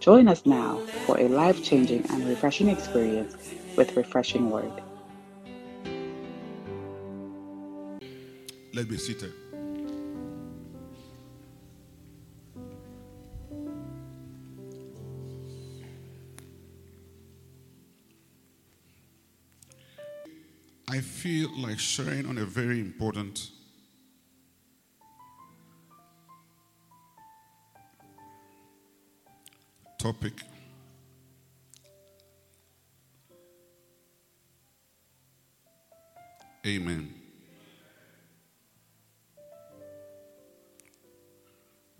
Join us now for a life changing and refreshing experience with Refreshing Word. Let's be seated. I feel like sharing on a very important topic. Amen.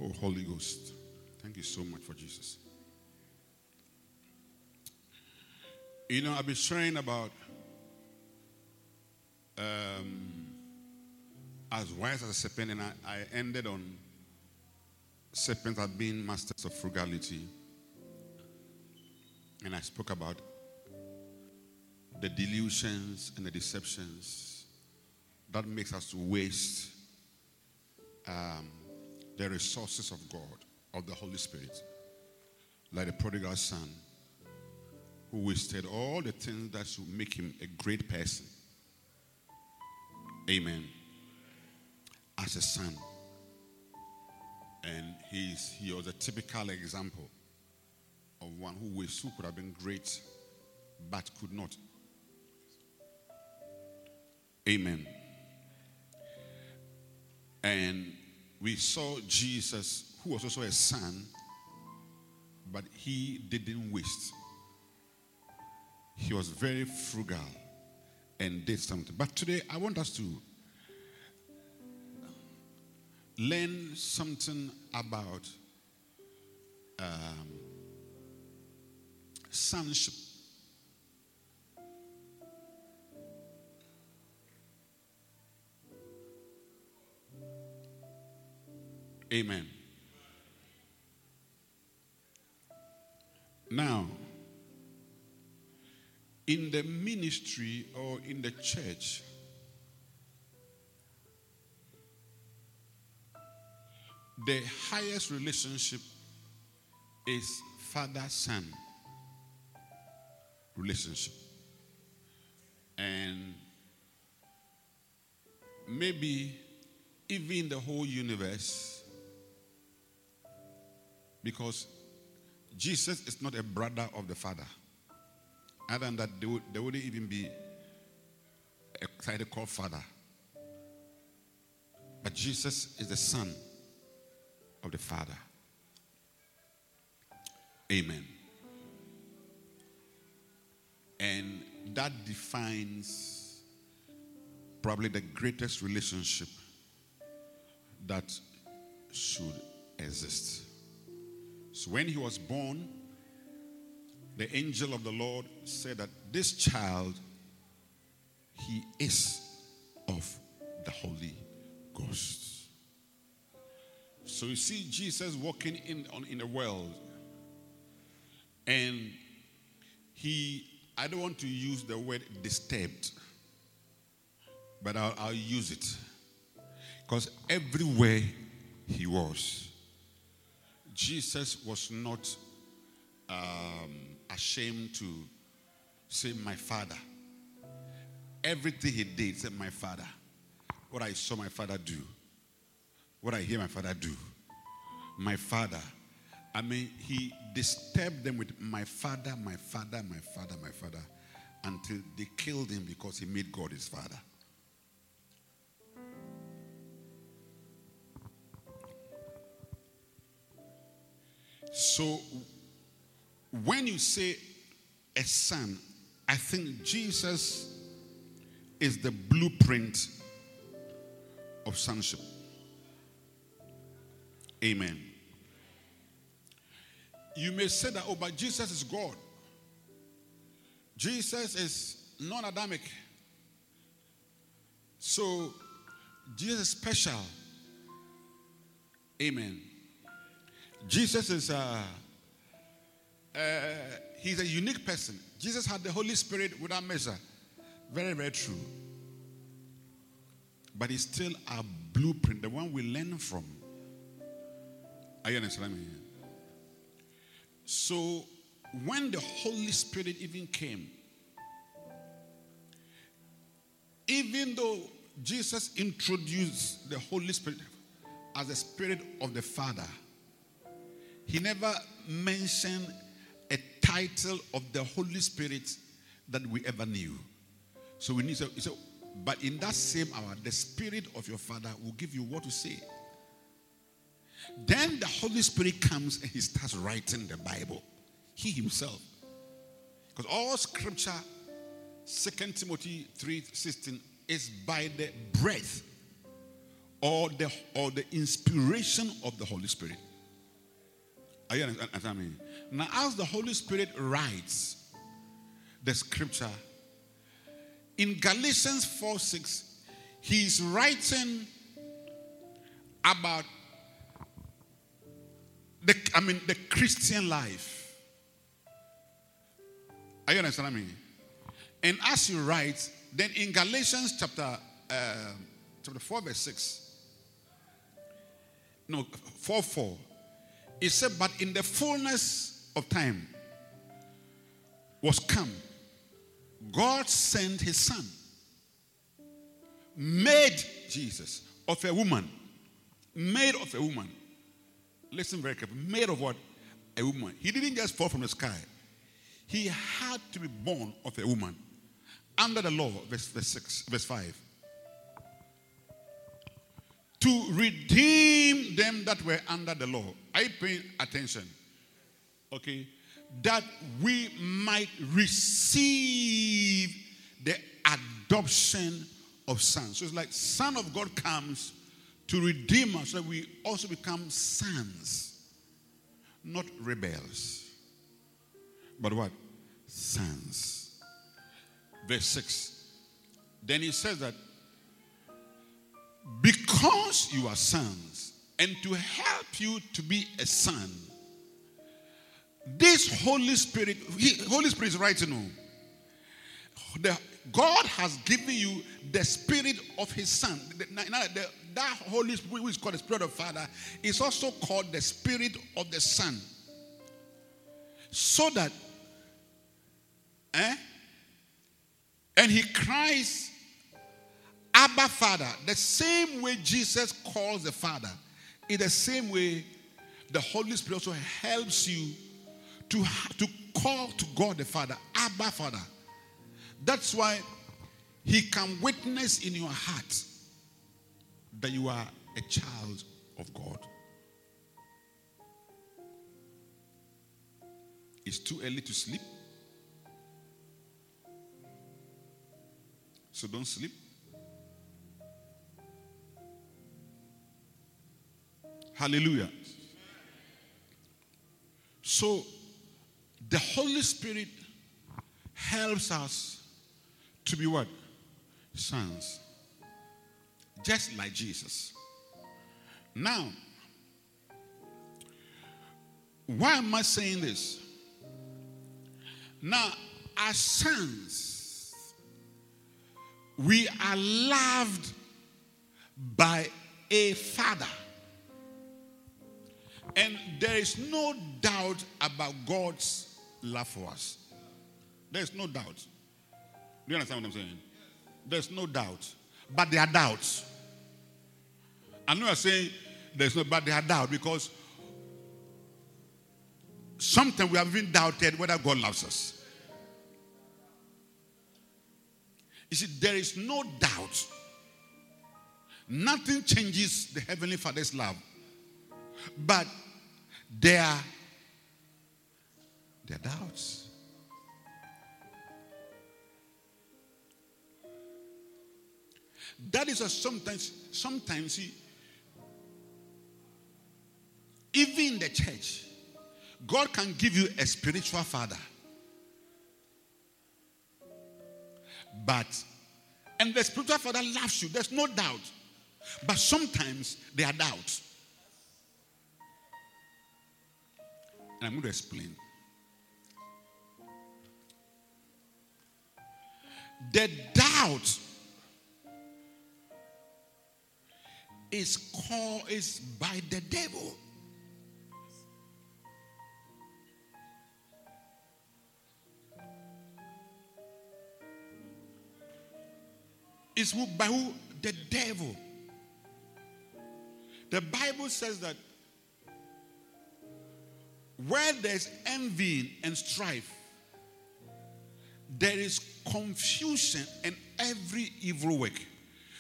Oh, Holy Ghost, thank you so much for Jesus. You know, I've been sharing about um, as wise as a serpent, and I, I ended on serpents have been masters of frugality. And I spoke about the delusions and the deceptions that makes us waste um, the resources of God, of the Holy Spirit, like the prodigal son who wasted all the things that should make him a great person. Amen. As a son. And he's, he was a typical example of one who was who could have been great but could not. Amen. And we saw Jesus, who was also a son, but he didn't waste. He was very frugal and did something. But today, I want us to learn something about um, sonship. Amen. Now, in the ministry or in the church, the highest relationship is father son relationship. And maybe even the whole universe, because Jesus is not a brother of the Father. Other than that, there, would, there wouldn't even be a title called Father. But Jesus is the Son of the Father. Amen. And that defines probably the greatest relationship that should exist. So when he was born, the angel of the Lord said that this child, he is of the Holy Ghost. So you see Jesus walking in, on, in the world, and he, I don't want to use the word disturbed, but I'll, I'll use it. Because everywhere he was, Jesus was not um, ashamed to say, My father. Everything he did said, My father. What I saw my father do, what I hear my father do, my father. I mean, he disturbed them with my father, my father, my father, my father, until they killed him because he made God his father. So, when you say a son, I think Jesus is the blueprint of sonship. Amen. You may say that, oh, but Jesus is God. Jesus is non Adamic. So, Jesus is special. Amen. Jesus is a, uh, he's a unique person. Jesus had the Holy Spirit without measure. Very, very true. But he's still our blueprint, the one we learn from. Are you understanding me? So, when the Holy Spirit even came, even though Jesus introduced the Holy Spirit as the Spirit of the Father, he never mentioned a title of the Holy Spirit that we ever knew. So we need to, so, but in that same hour, the Spirit of your Father will give you what to say. Then the Holy Spirit comes and he starts writing the Bible. He himself. Because all scripture, 2 Timothy 3 16, is by the breath or the or the inspiration of the Holy Spirit. Are you understanding me? Now, as the Holy Spirit writes the scripture, in Galatians 4 6, he's writing about the, I mean, the Christian life. Are you understanding me? And as you write, then in Galatians chapter uh, chapter 4, verse 6, no, 4 4, it said, But in the fullness of time was come, God sent his son, made Jesus of a woman, made of a woman Listen very carefully. Made of what? A woman. He didn't just fall from the sky. He had to be born of a woman. Under the law, verse, verse 6, verse 5. To redeem them that were under the law. Are you paying attention? Okay. That we might receive the adoption of sons. So it's like Son of God comes to redeem us so that we also become sons, not rebels, but what? Sons. Verse 6. Then he says that because you are sons, and to help you to be a son, this Holy Spirit, he, Holy Spirit is writing on. The, God has given you the spirit of his son. The, the, that Holy Spirit, which is called the Spirit of Father, is also called the Spirit of the Son. So that, eh? And he cries, Abba Father. The same way Jesus calls the Father, in the same way, the Holy Spirit also helps you to, to call to God the Father, Abba Father. That's why he can witness in your heart that you are a child of God. It's too early to sleep. So don't sleep. Hallelujah. So the Holy Spirit helps us to be what? Sons just like Jesus. Now, why am I saying this? Now, as sons, we are loved by a father. And there is no doubt about God's love for us. There's no doubt. Do you understand what I'm saying? There's no doubt. But there are doubts. I know you're saying there's no, but there are doubts because sometimes we have even doubted whether God loves us. You see, there is no doubt. Nothing changes the Heavenly Father's love. But there are, there are doubts. That is a sometimes, sometimes, see, even in the church, God can give you a spiritual father. But, and the spiritual father loves you, there's no doubt. But sometimes there are doubts. And I'm going to explain. The doubt is caused by the devil. It's by who? The devil. The Bible says that where there's envy and strife, there is confusion and every evil work.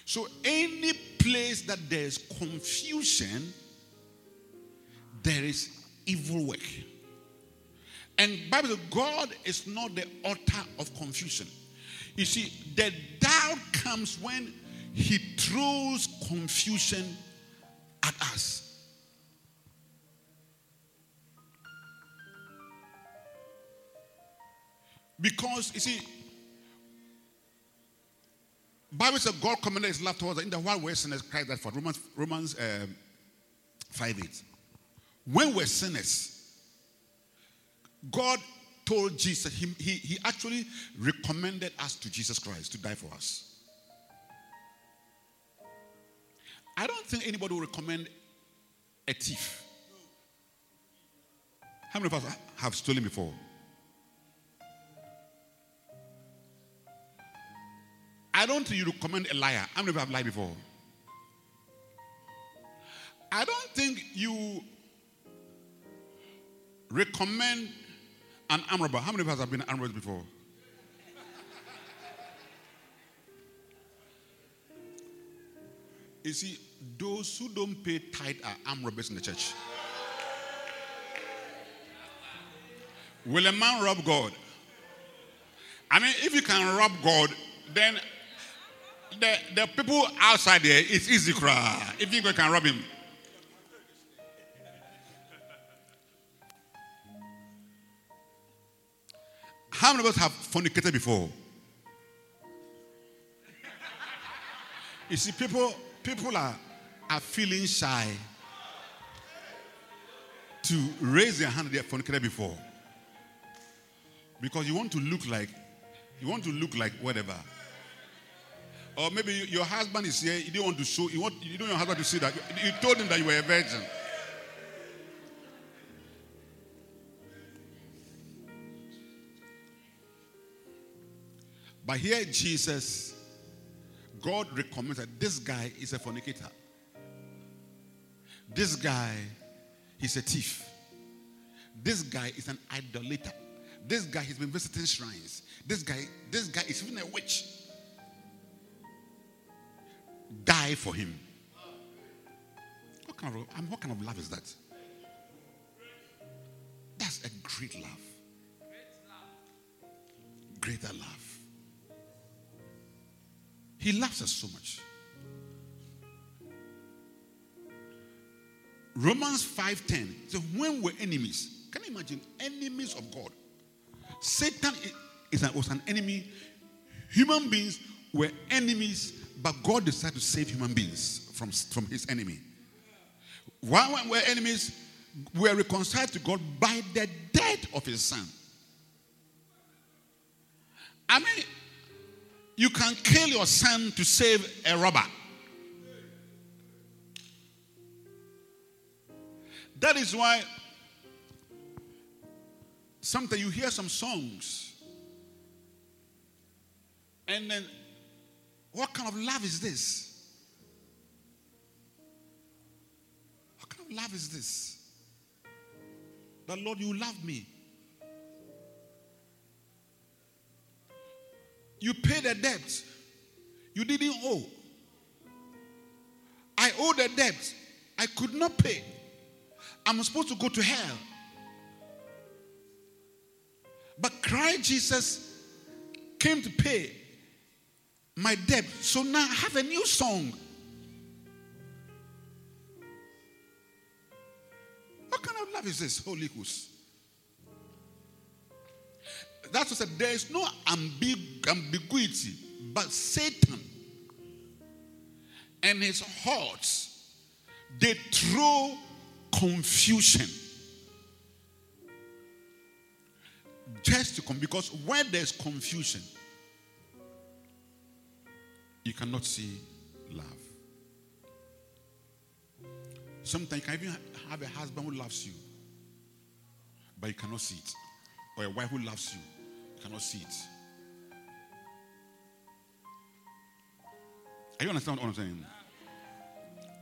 So, any place that there's confusion, there is evil work. And Bible God is not the author of confusion. You see, the doubt comes when he throws confusion at us. Because you see, Bible says God commanded his love towards us in the while we're sinners, Christ that for Romans Romans um, 5 8. When we're sinners, God told Jesus, he, he, he actually recommended us to Jesus Christ to die for us. I don't think anybody will recommend a thief. How many of us have stolen before? I don't think you recommend a liar. How many of you have lied before? I don't think you recommend an arm. How many of us have been arm before? You see, those who don't pay tithe are arm in the church. Will a man rob God? I mean, if you can rob God, then the, the people outside there, it's easy cry. If you can rob him. Us have fornicated before? You see, people, people are, are feeling shy to raise their hand they have fornicated before. Because you want to look like, you want to look like whatever. Or maybe your husband is here, you don't want to show, you, want, you don't want your husband to see that. You told him that you were a virgin. But here, Jesus, God recommends that this guy is a fornicator. This guy is a thief. This guy is an idolater. This guy has been visiting shrines. This guy, this guy is even a witch. Die for him. What kind of, um, what kind of love is that? That's a great love. great love. Greater love. He loves us so much. Romans 5:10. So when we're enemies, can you imagine enemies of God? Satan is an, was an enemy. Human beings were enemies, but God decided to save human beings from, from his enemy. While we were enemies, we were reconciled to God by the death of his son. I mean, you can kill your son to save a robber. That is why sometimes you hear some songs, and then what kind of love is this? What kind of love is this? The Lord, you love me. You paid a debt you didn't owe. I owed a debt I could not pay. I'm supposed to go to hell. But Christ Jesus came to pay my debt. So now I have a new song. What kind of love is this, Holy Ghost? That's what I said. There is no ambig- ambiguity But Satan and his hordes, they throw confusion. Just to come, because where there's confusion, you cannot see love. Sometimes you can even have a husband who loves you, but you cannot see it. Or a wife who loves you, you cannot see it. Are you understand what I'm saying?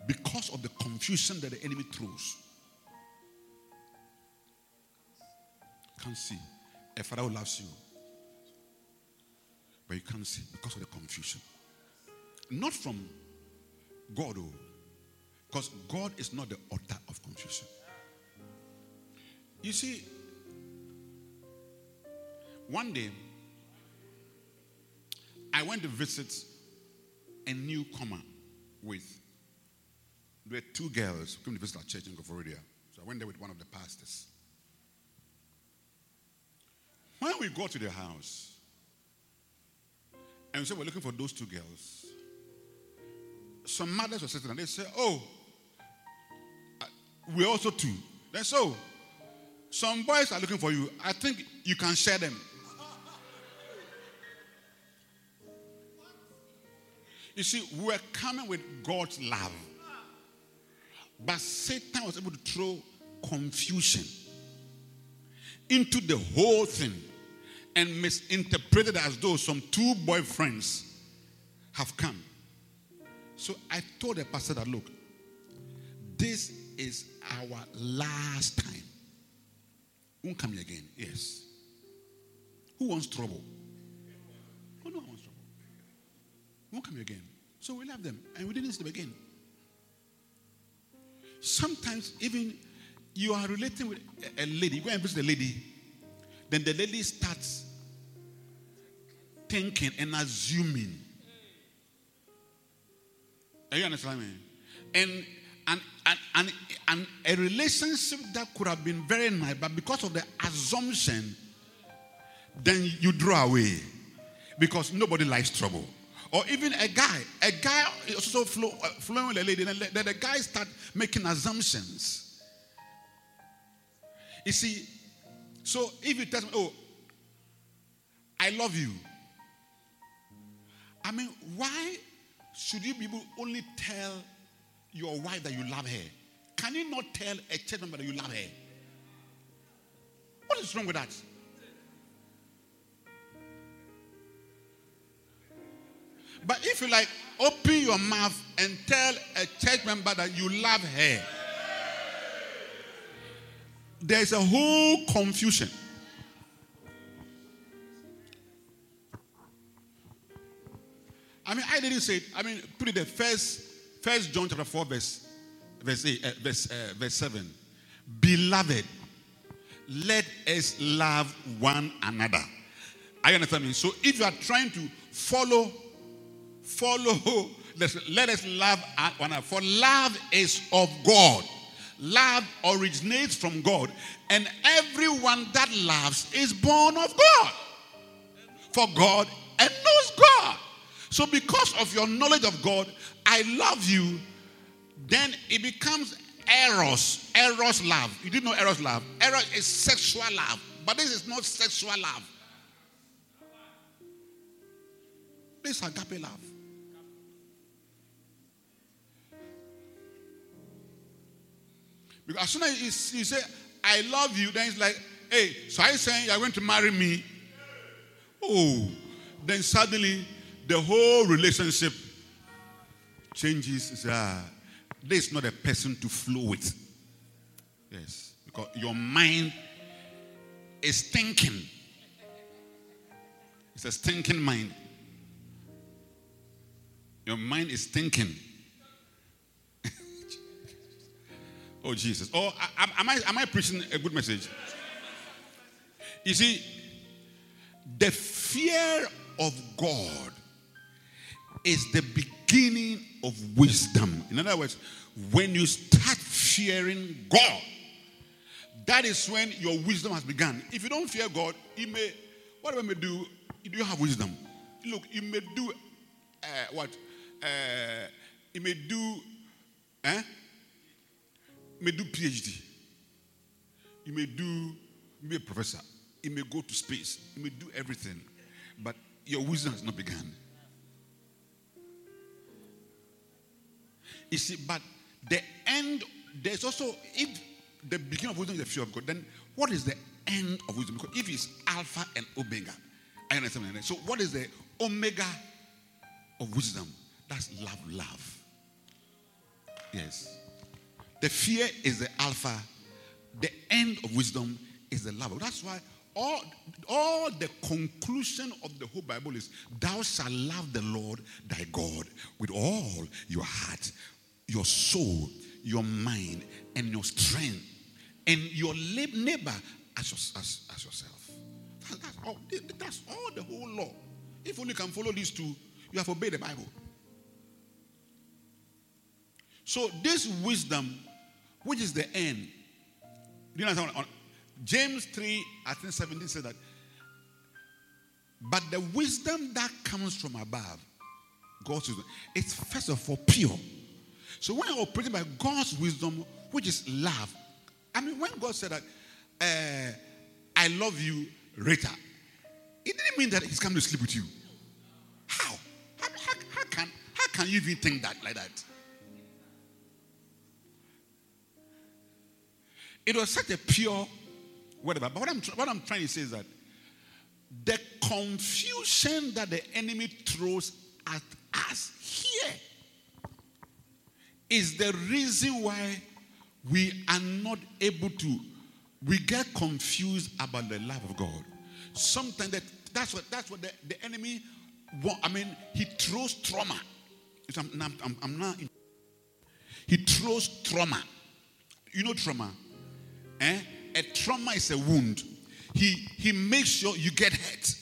Because of the confusion that the enemy throws. Can't see a father who loves you, but you can't see because of the confusion. Not from God, oh, because God is not the author of confusion. You see, one day I went to visit a newcomer with there were two girls who came to visit our church in Koforidua. So I went there with one of the pastors. When we got to the house, and we said we're looking for those two girls, some mothers were sitting and they said, Oh, uh, we also two. They said, So, some boys are looking for you. I think you can share them. You see, we were coming with God's love. But Satan was able to throw confusion into the whole thing and misinterpreted as though some two boyfriends have come. So I told the pastor that look, this is our last time. Won't come again. Yes. Who wants trouble? Won't come again. So we left them and we didn't see them again. Sometimes even you are relating with a lady, you go and visit a lady, then the lady starts thinking and assuming. Are you understanding me? And and, and, and, and a relationship that could have been very nice, but because of the assumption, then you draw away. Because nobody likes trouble. Or even a guy, a guy also flow, uh, flowing with a lady, then the, the guy start making assumptions. You see, so if you tell me, oh, I love you. I mean, why should you be able only tell your wife that you love her? Can you not tell a church member that you love her? What is wrong with that? But if you like, open your mouth and tell a church member that you love her, there's a whole confusion. I mean, I didn't say it. I mean, put it the first, first John chapter 4, verse, verse, eight, uh, verse, uh, verse 7. Beloved, let us love one another. I understand me. So if you are trying to follow, follow, let us love one another. For love is of God. Love originates from God. And everyone that loves is born of God. For God and knows God. So, because of your knowledge of God, I love you, then it becomes eros. Eros love. You didn't know eros love. Eros is sexual love. But this is not sexual love. This is agape love. Because as soon as you, say, I love you, then it's like, hey, so are you saying you're going to marry me? Oh, then suddenly the whole relationship changes. Uh, this is not a person to flow with. Yes, because your mind is thinking. It's a thinking mind. Your mind is thinking. Oh, Jesus. Oh, am I, am I preaching a good message? You see, the fear of God is the beginning of wisdom. In other words, when you start fearing God, that is when your wisdom has begun. If you don't fear God, He may, whatever may do, you do have wisdom. look, you may do uh, what? Uh, you may do, eh? You may do PhD. You may do, be a professor. You may go to space. You may do everything. But your wisdom has not begun. You see, but the end, there's also, if the beginning of wisdom is the fear of God, then what is the end of wisdom? Because if it's Alpha and Omega, I understand. So, what is the Omega of wisdom? That's love, love. Yes. The fear is the Alpha, the end of wisdom is the love. That's why all, all the conclusion of the whole Bible is thou shalt love the Lord thy God with all your heart, your soul, your mind, and your strength, and your neighbor as, as, as yourself. That's all, that's all the whole law. If only you can follow these two, you have obeyed the Bible. So, this wisdom, which is the end, do you understand? James 3, I think 17 says that. But the wisdom that comes from above, God's wisdom, it's first of all pure. So when you're operating by God's wisdom, which is love, I mean, when God said that, uh, I love you, Rita, it didn't mean that he's coming to sleep with you. How? How, how, how can, how can you even think that like that? It was such a pure whatever. But what I'm, what I'm trying to say is that the confusion that the enemy throws at us here is the reason why we are not able to we get confused about the love of god. Sometimes that that's what that's what the, the enemy want i mean he throws trauma. I'm, I'm, I'm not he throws trauma. You know trauma eh a trauma is a wound. He, he makes sure you get hurt.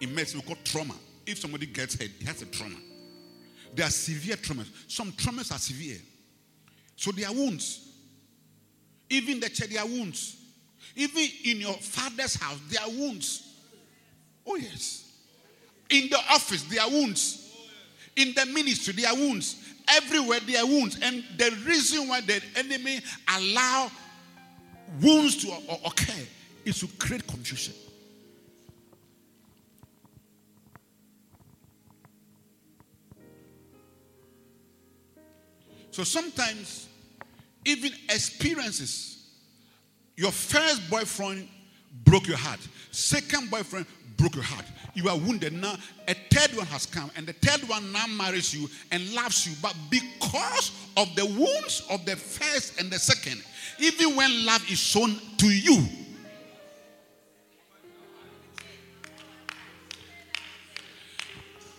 In medicine, we call trauma. If somebody gets hurt, he has a trauma. There are severe traumas. Some traumas are severe. So they are wounds. Even the church, they are wounds. Even in your father's house, there are wounds. Oh, yes. In the office, there are wounds. In the ministry, there are wounds. Everywhere there are wounds. And the reason why the enemy allow wounds to occur is to create confusion. So sometimes, even experiences, your first boyfriend broke your heart, second boyfriend broke your heart. You are wounded. Now, a third one has come, and the third one now marries you and loves you. But because of the wounds of the first and the second, even when love is shown to you,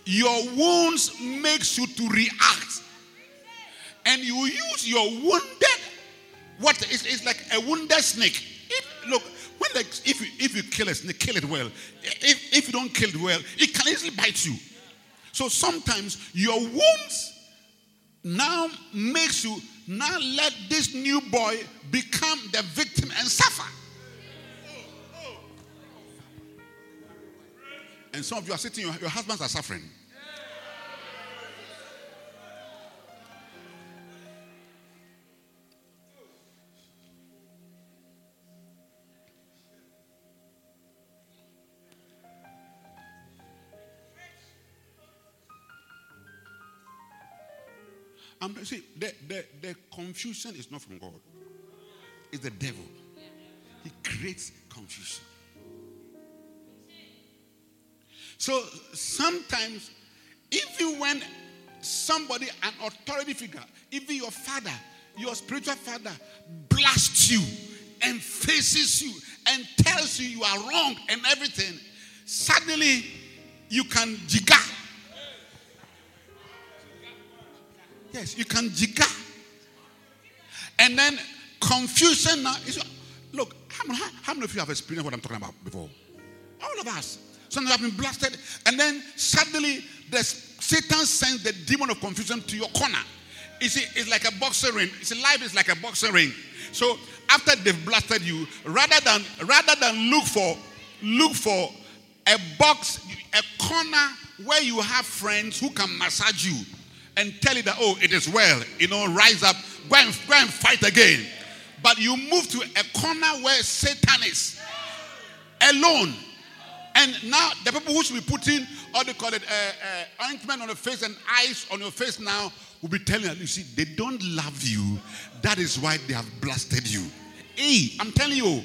your wounds makes you to react and you use your wounded what is it's like a wounded snake if, look when the, if, you, if you kill a snake, kill it well. If, if you don't kill it well, it can easily bite you. So sometimes your wounds now makes you now let this new boy become the victim and suffer. And some of you are sitting, your, your husbands are suffering. I'm, see, the, the, the confusion is not from God, it's the devil. He creates confusion. So sometimes, even when somebody, an authority figure, even your father, your spiritual father, blasts you and faces you and tells you you are wrong and everything, suddenly you can jigger Yes, you can jigger. And then confusion now is look, how, how, how, many of you have experienced what I'm talking about before? All of us. Some have been blasted, and then suddenly the Satan sends the demon of confusion to your corner. You see, it's like a boxing ring. You See, life is like a boxing ring. So after they've blasted you, rather than rather than look for look for a box, a corner where you have friends who can massage you and tell you that, oh, it is well, you know, rise up, go and, go and fight again. But you move to a corner where Satan is alone. And now the people who should be putting, or they call it, uh, uh, ointment on your face and ice on your face now will be telling you, you see, they don't love you. That is why they have blasted you. Hey, I'm telling you.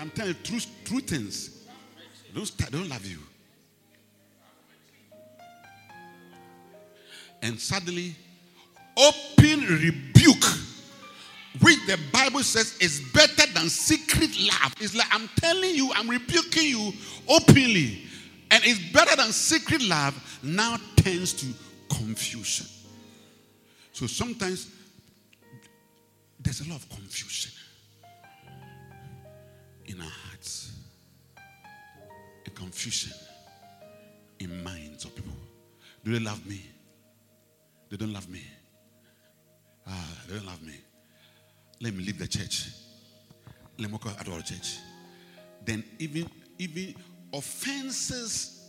I'm telling you true, true things. They don't love you. And suddenly, open rebuke, which the Bible says is better than secret love. It's like I'm telling you, I'm rebuking you openly. And it's better than secret love now turns to confusion. So sometimes there's a lot of confusion in our hearts, a confusion in minds of people. Do they love me? They don't love me. Ah, they don't love me. Let me leave the church. Let me go out of the church. Then even even offenses.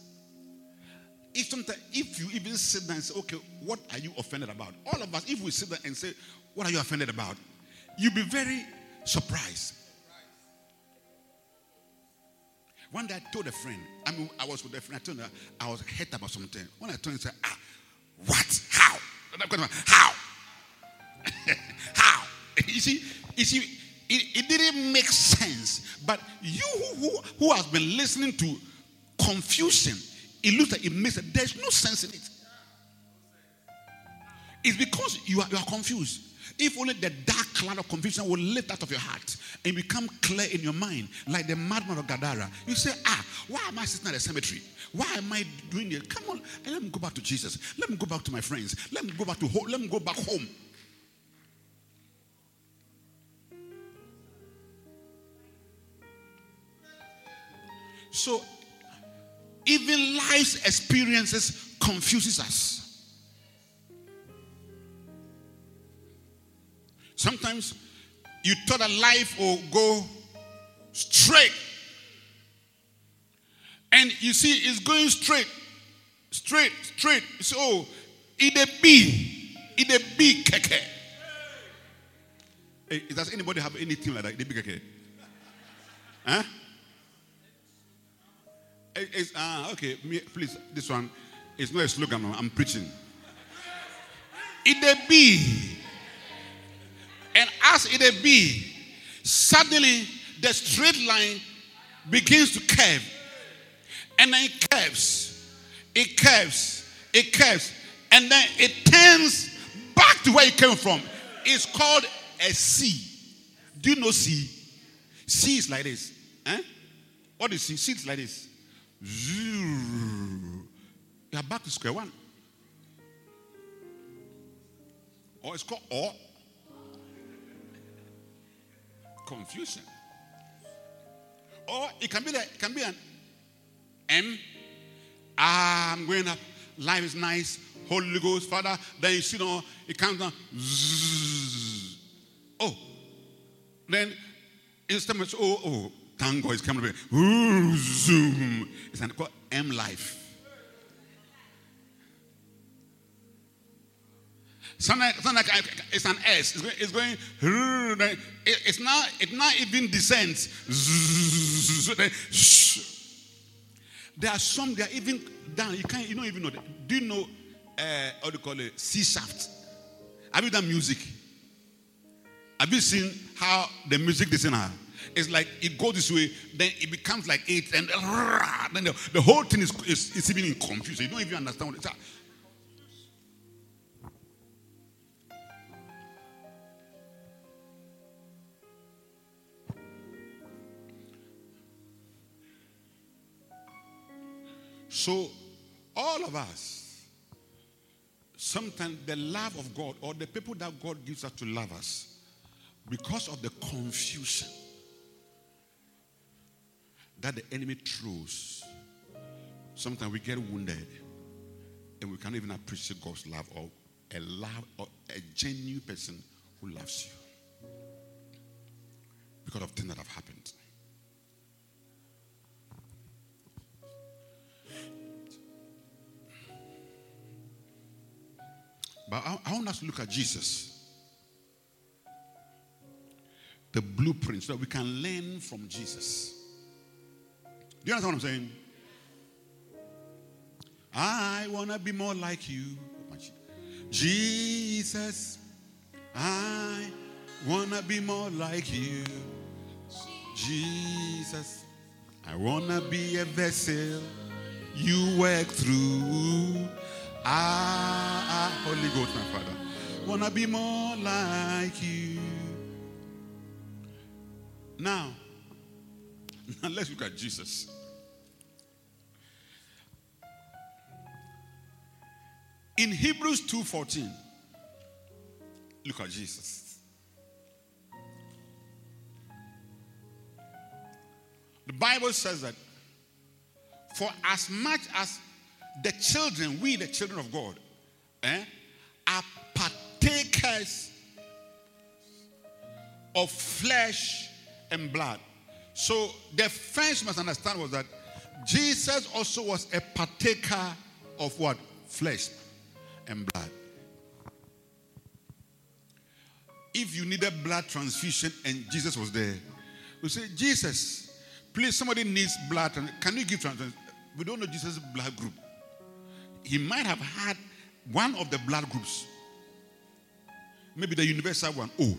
If if you even sit there and say, okay, what are you offended about? All of us, if we sit there and say, what are you offended about? You'll be very surprised. One day I told a friend, I mean, I was with a friend, I told her I was hurt about something. When I told him, I said, ah, what? How? How? How? You see, you see, it, it, didn't make sense. But you who, who, has been listening to confusion, it looks like it makes. There's no sense in it. It's because you are, you are confused. If only the dark cloud of confusion will lift out of your heart and become clear in your mind, like the madman of Gadara, you say, Ah, why am I sitting at the cemetery? Why am I doing it? Come on, let me go back to Jesus. Let me go back to my friends. Let me go back to home. Let me go back home. So, even life's experiences confuses us. Sometimes you thought that life will go straight. And you see, it's going straight, straight, straight. So, oh, it a B, it a B keke. Hey, does anybody have anything like that? The big keke? Huh? It's, uh, okay, me, please, this one is not a slogan, I'm preaching. It a B. As it be, suddenly the straight line begins to curve. And then it curves, it curves, it curves, and then it turns back to where it came from. It's called a C. Do you know C? C is like this. Eh? What is C? C is like this. You are back to square one. Or it's called or confusion. Or it can be like, it can be an M. Ah, I'm going up. Life is nice. Holy Ghost, Father. Then you see, know, it comes down. Oh. Then instead of oh, oh, thank God it's coming. Ooh, zoom. It's an called M life. It's an S. It's going. It's not. It not even descends. There are some. They are even down. You can't. You don't even know. That. Do you know? Uh, what do you call it? C shaft. Have you done music? Have you seen how the music her? It's like it goes this way, then it becomes like eight, and then the, the whole thing is, is, is even confusing. You don't even understand what it's. So, all of us, sometimes the love of God or the people that God gives us to love us, because of the confusion that the enemy throws, sometimes we get wounded and we can't even appreciate God's love or a love or a genuine person who loves you because of things that have happened. But I, I want us to look at Jesus. The blueprint so that we can learn from Jesus. Do you understand what I'm saying? I want to be more like you. Jesus, I want to be more like you. Jesus, I want to be a vessel you work through. Ah, ah, Holy Ghost, my Father. Want to be more like you. Now, now let's look at Jesus. In Hebrews 2:14, look at Jesus. The Bible says that for as much as the children, we the children of God, eh, are partakers of flesh and blood. So the first must understand was that Jesus also was a partaker of what? Flesh and blood. If you needed blood transfusion and Jesus was there, you say, Jesus, please, somebody needs blood. Can you give transfusion? We don't know Jesus' blood group. He might have had one of the blood groups. Maybe the universal one, O.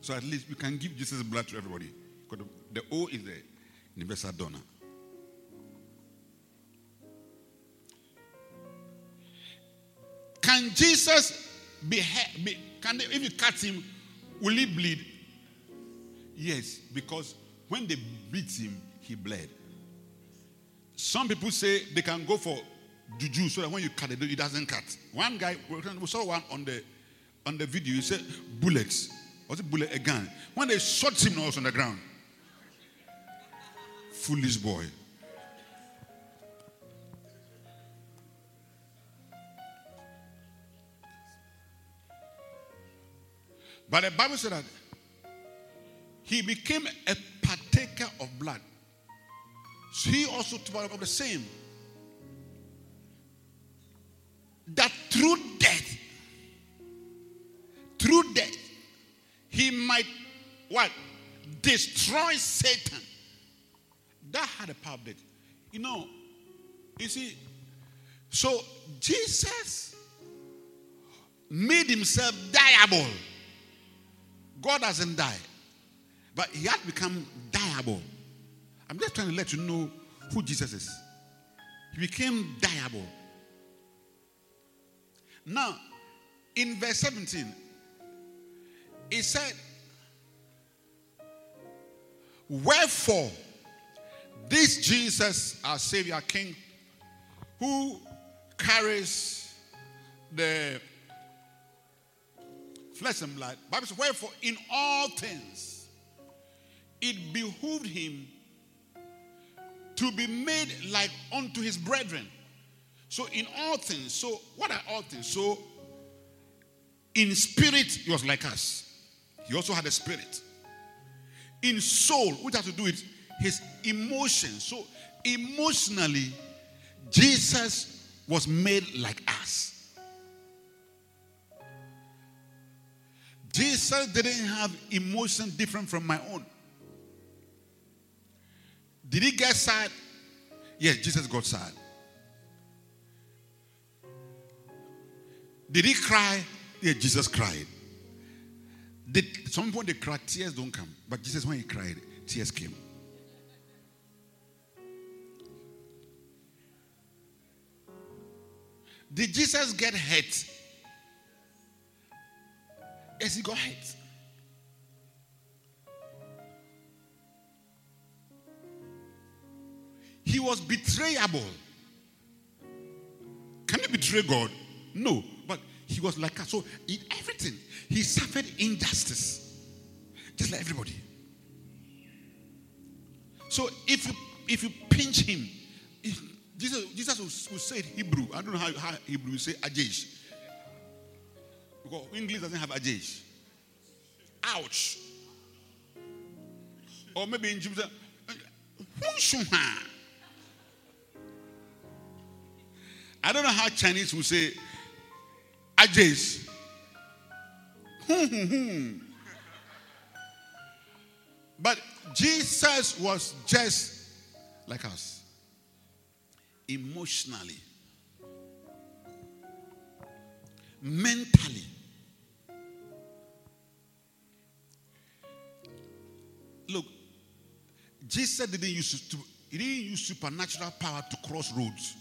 So at least we can give Jesus' blood to everybody. Because the, the O is the universal donor. Can Jesus be, be can they, if you cut him, will he bleed? Yes, because when they beat him, he bled. Some people say they can go for juju so that when you cut it, it doesn't cut. One guy, we saw one on the on the video, he said bullets. Was it bullet a gun? When they shot him, I was on the ground. Foolish boy. But the Bible said that he became a partaker of blood. So he also took of the same. That through death, through death, he might what? Destroy Satan. That had a death. You know, you see, so Jesus made himself diable. God hasn't died, but he had become diable. I'm just trying to let you know who Jesus is. He became diable. Now, in verse 17, he said, Wherefore, this Jesus, our Savior King, who carries the flesh and blood, Bible says, Wherefore, in all things, it behooved him to be made like unto his brethren. So, in all things, so what are all things? So, in spirit, he was like us. He also had a spirit. In soul, which has to do with his emotions. So, emotionally, Jesus was made like us. Jesus didn't have emotion different from my own. Did he get sad? Yes, Jesus got sad. Did he cry? Yeah, Jesus cried. Did, some people, they cry, tears don't come. But Jesus, when he cried, tears came. Did Jesus get hurt? Yes, he got hurt. He was betrayable. Can you betray God? No, but he was like us. So in everything, he suffered injustice, just like everybody. So if you if you pinch him, Jesus Jesus will, will say Hebrew. I don't know how, how Hebrew will say ajesh. Because English doesn't have ajesh. Ouch. Or maybe in Jimson, I don't know how Chinese will say Ajay's. Hmm, hmm, hmm. but Jesus was just like us, emotionally, mentally. Look, Jesus didn't use to, he didn't use supernatural power to cross roads.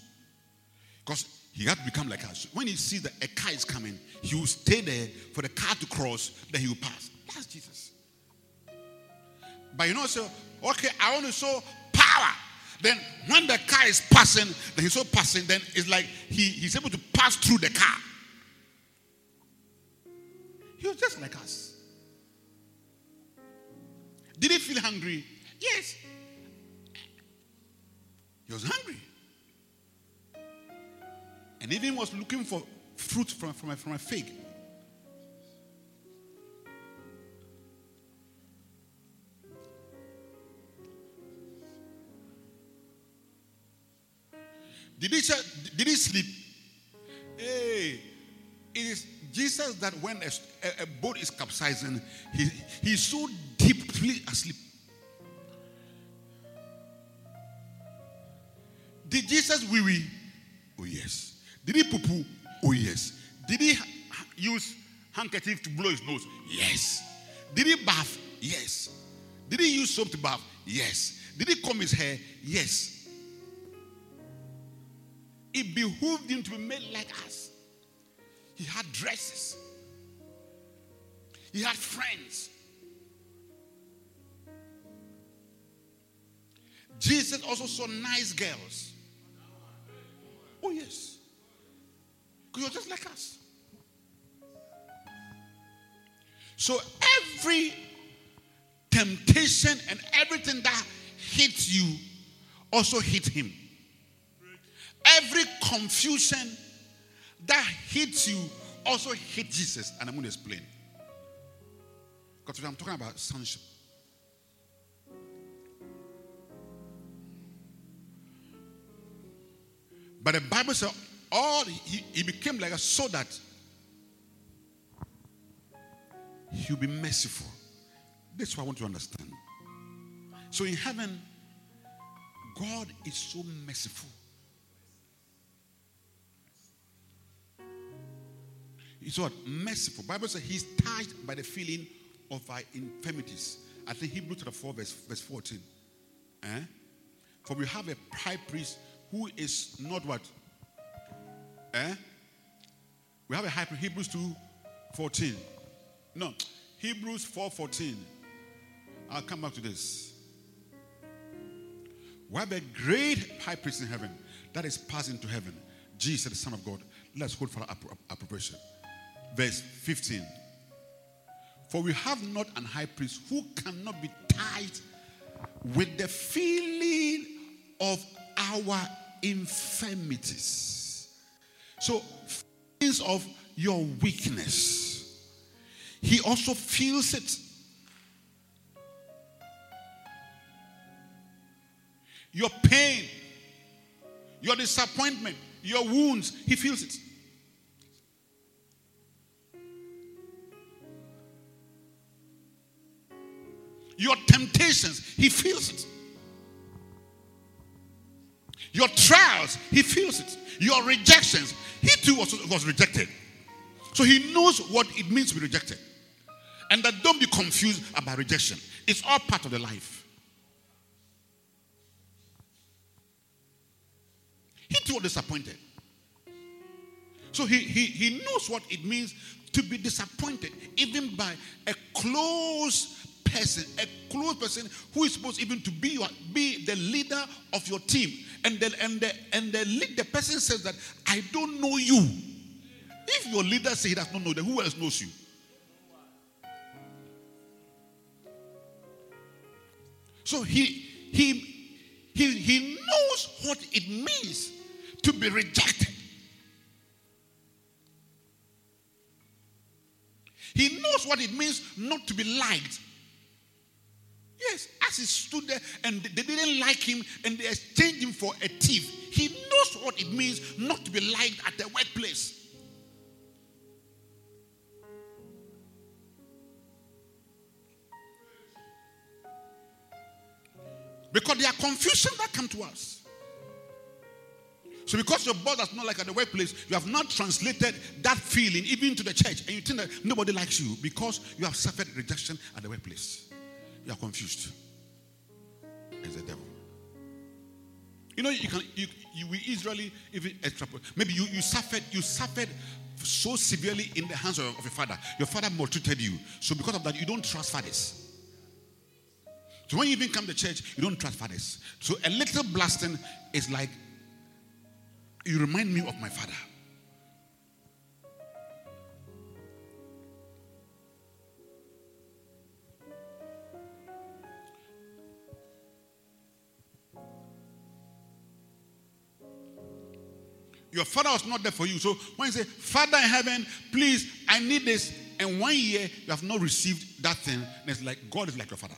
Because he had to become like us. When he sees that a car is coming, he will stay there for the car to cross, then he will pass. That's Jesus. But you know, so okay, I want to show power. Then when the car is passing, then he's so passing, then it's like he, he's able to pass through the car. He was just like us. Did he feel hungry? Yes. He was hungry. And even was looking for fruit from, from, a, from a fig. Did he, did he sleep? Hey, it is Jesus that when a, a, a boat is capsizing, he, he's so deeply asleep. Did Jesus wee wee? Oh, yes. Did he poo poo? Oh, yes. Did he use handkerchief to blow his nose? Yes. Did he bath? Yes. Did he use soap to bath? Yes. Did he comb his hair? Yes. It behooved him to be made like us. He had dresses, he had friends. Jesus also saw nice girls. Oh, yes. You're just like us. So every temptation and everything that hits you also hit him. Every confusion that hits you also hit Jesus. And I'm going to explain. Because I'm talking about sonship. But the Bible says all he, he became like a so that he'll be merciful. That's what I want you to understand. So in heaven, God is so merciful. He's what? Merciful. Bible says he's touched by the feeling of our infirmities. I think Hebrews chapter 4, verse, verse 14. Eh? For we have a high priest who is not what? Eh? We have a high priest, Hebrews 2 14. No, Hebrews 4 14. I'll come back to this. We have a great high priest in heaven that is passing to heaven. Jesus, the Son of God. Let's hold for our approbation. Verse 15. For we have not an high priest who cannot be tied with the feeling of our infirmities. So, feelings of your weakness, he also feels it. Your pain, your disappointment, your wounds, he feels it. Your temptations, he feels it. Your trials, he feels it. Your rejections, he too was, was rejected. So he knows what it means to be rejected. And that don't be confused about rejection. It's all part of the life. He too was disappointed. So he, he, he knows what it means to be disappointed, even by a close person, a close person who is supposed even to be your, be the leader of your team. And then and the and the lead, the person says that I don't know you. If your leader says he does not know, then who else knows you? So he he he he knows what it means to be rejected. He knows what it means not to be liked. Yes, as he stood there and they didn't like him and they exchanged him for a thief, he knows what it means not to be liked at the workplace. Because there are confusion that come to us. So because your boss does not like at the workplace, you have not translated that feeling even to the church, and you think that nobody likes you because you have suffered rejection at the workplace. You are confused. It's the devil. You know, you can you, you we Israeli even extrapolate. Maybe you, you suffered you suffered so severely in the hands of, of your father. Your father maltreated you. So because of that, you don't trust fathers. So when you even come to church, you don't trust fathers. So a little blasting is like, you remind me of my father. Your father was not there for you. So when you say, Father in heaven, please, I need this, and one year you have not received that thing, it's like God is like your father.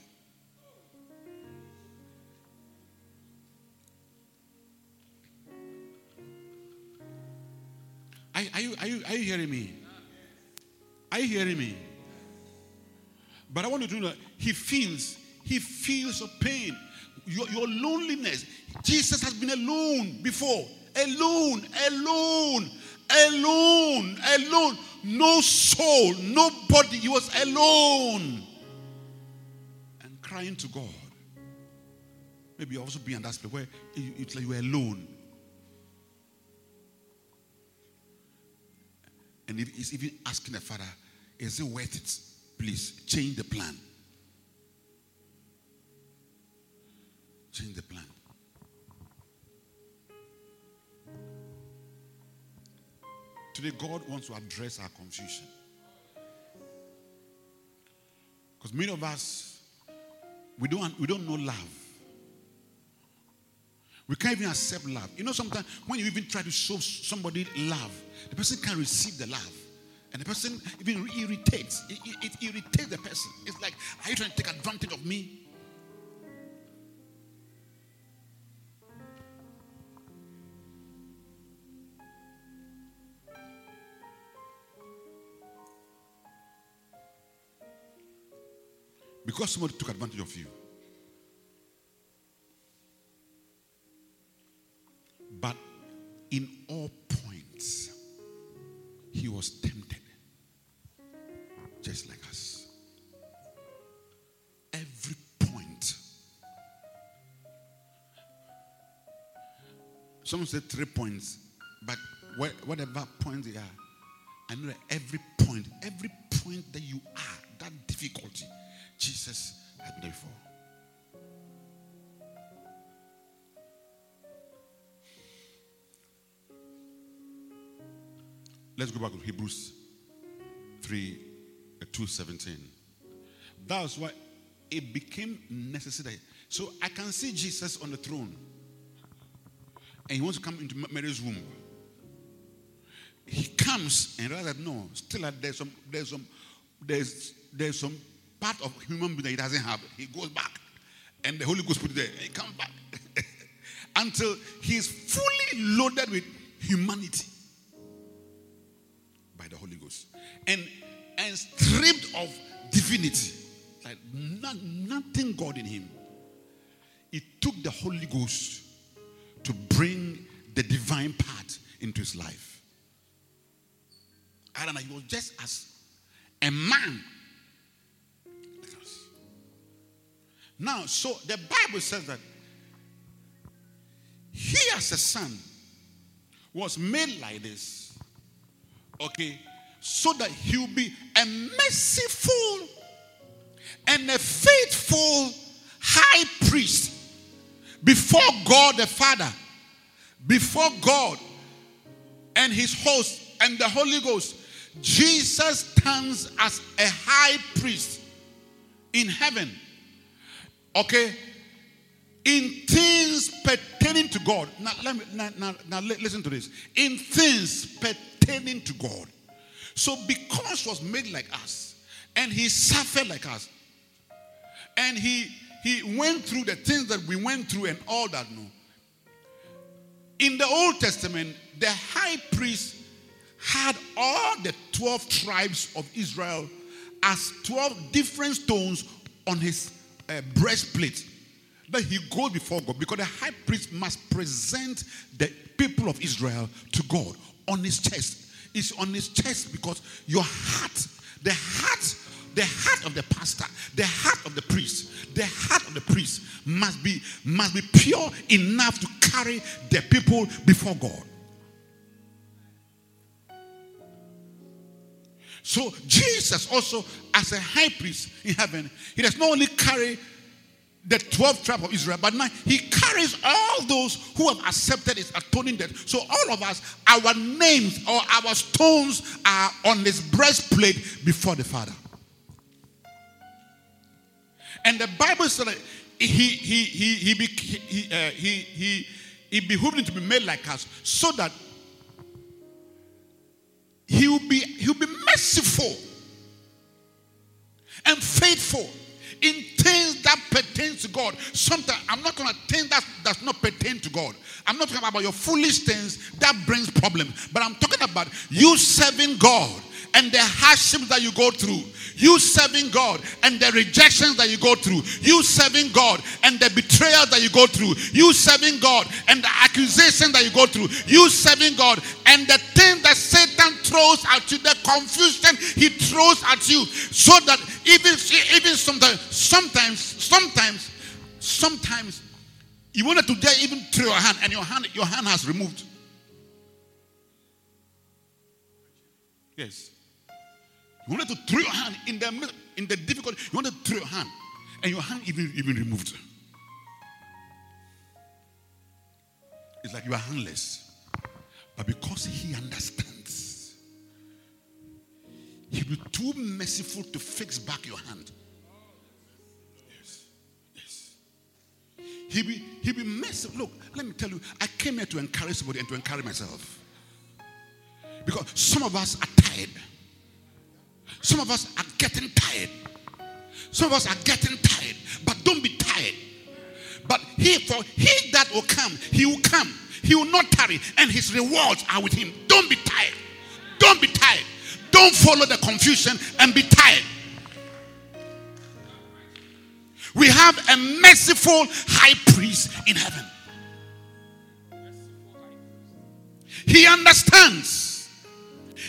Are, are, you, are, you, are you hearing me? Are you hearing me? But I want you to know that he feels, he feels a pain. Your, your loneliness. Jesus has been alone before. Alone, alone, alone, alone. No soul, nobody. He was alone. And crying to God. Maybe you also be in that place where it's like you were alone. And he's even asking the father, is it worth it? Please change the plan. Change the plan. Today, God wants to address our confusion. Because many of us, we don't, we don't know love. We can't even accept love. You know, sometimes when you even try to show somebody love, the person can't receive the love. And the person even irritates. It, it, it irritates the person. It's like, are you trying to take advantage of me? Because somebody took advantage of you. But in all points, he was tempted, just like us. Every point. Someone said three points, but whatever point they are, I know that every point, every point that you are, that difficulty, Jesus had there for. Let's go back to Hebrews 3 uh, 217. That's why it became necessary. So I can see Jesus on the throne. And he wants to come into Mary's womb. He comes and that no, still there's some there's some there's there's some part of human being that he doesn't have. He goes back. And the Holy Ghost put it there. He comes back. Until he's fully loaded with humanity by the Holy Ghost. And and stripped of divinity. Like not, nothing God in him. It took the Holy Ghost to bring the divine part into his life. I don't know, he was just as a man Now, so the Bible says that he, as a son, was made like this, okay, so that he will be a merciful and a faithful high priest before God the Father, before God and his host and the Holy Ghost. Jesus stands as a high priest in heaven Okay? In things pertaining to God. Now, let me, now, now, now listen to this. In things pertaining to God. So, because was made like us, and he suffered like us, and he he went through the things that we went through and all that. No. In the Old Testament, the high priest had all the 12 tribes of Israel as 12 different stones on his breastplate that he goes before God because the high priest must present the people of Israel to God on his chest. It's on his chest because your heart, the heart, the heart of the pastor, the heart of the priest, the heart of the priest must be must be pure enough to carry the people before God. So Jesus also, as a high priest in heaven, he does not only carry the 12 tribes of Israel, but now he carries all those who have accepted his atoning death. So all of us, our names or our stones are on his breastplate before the Father. And the Bible said that he he he he he uh, he, he, he behooved him to be made like us, so that he will be he will be merciful and faithful in things that pertain to God. Sometimes I'm not going to things that does not pertain to God. I'm not talking about your foolish things that brings problems, but I'm talking about you serving God and the hardships that you go through. You serving God and the rejections that you go through. You serving God and the betrayal that you go through. You serving God and the accusation that you go through. You serving God and the thing that Satan throws at you, the confusion he throws at you, so that even even sometimes, sometimes, sometimes, sometimes, you wanted to dare even throw your hand, and your hand, your hand has removed. Yes. You wanted to throw your hand in the in the difficult. You wanted to throw your hand, and your hand even even removed. It's like you are handless, but because He understands, He'll be too merciful to fix back your hand. Yes, yes. He'll be he'll be merciful. Look, let me tell you, I came here to encourage somebody and to encourage myself. Because some of us are tired. Some of us are getting tired. Some of us are getting tired. But don't be tired. But he for he that will come, he will come. He will not tarry, and his rewards are with him. Don't be tired. Don't be tired. Don't follow the confusion and be tired. We have a merciful high priest in heaven. He understands.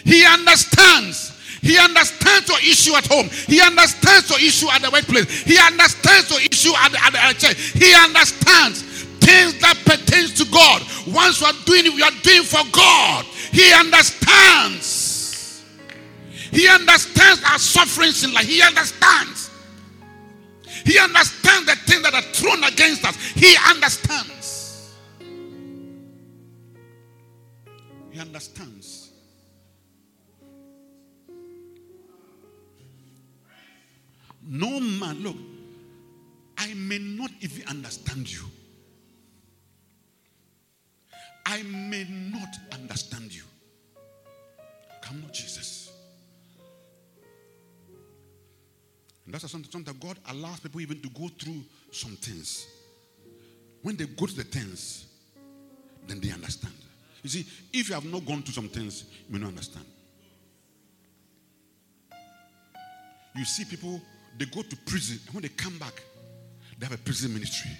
He understands he understands your issue at home. He understands your issue at the workplace. He understands your issue at the, at the, at the church. He understands things that pertains to God. Once you are doing it, you are doing for God. He understands. He understands our sufferings in life. He understands. He understands the things that are thrown against us. He understands. He understands. No man, look, I may not even understand you. I may not understand you. Come on, Jesus. And that's something that God allows people even to go through some things. When they go to the things, then they understand. You see, if you have not gone through some things, you may not understand. You see people they go to prison, and when they come back, they have a prison ministry.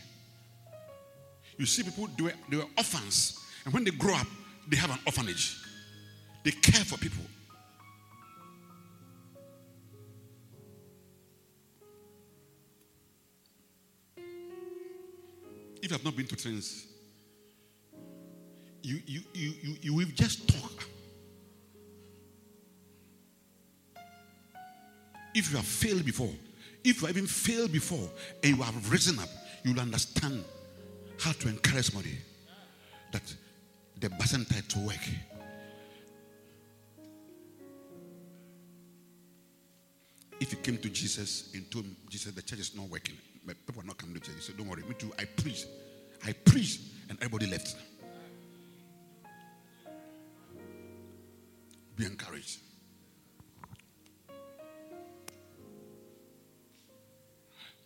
You see, people, they were, they were orphans, and when they grow up, they have an orphanage. They care for people. If you have not been to trains, you, you, you, you, you will just talk. If you have failed before, if you have even failed before and you have risen up, you'll understand how to encourage somebody that the tied to work. If you came to Jesus and told him, Jesus, the church is not working, people are not coming to church, he said, Don't worry, me too. I preach. I preach, and everybody left. Be encouraged.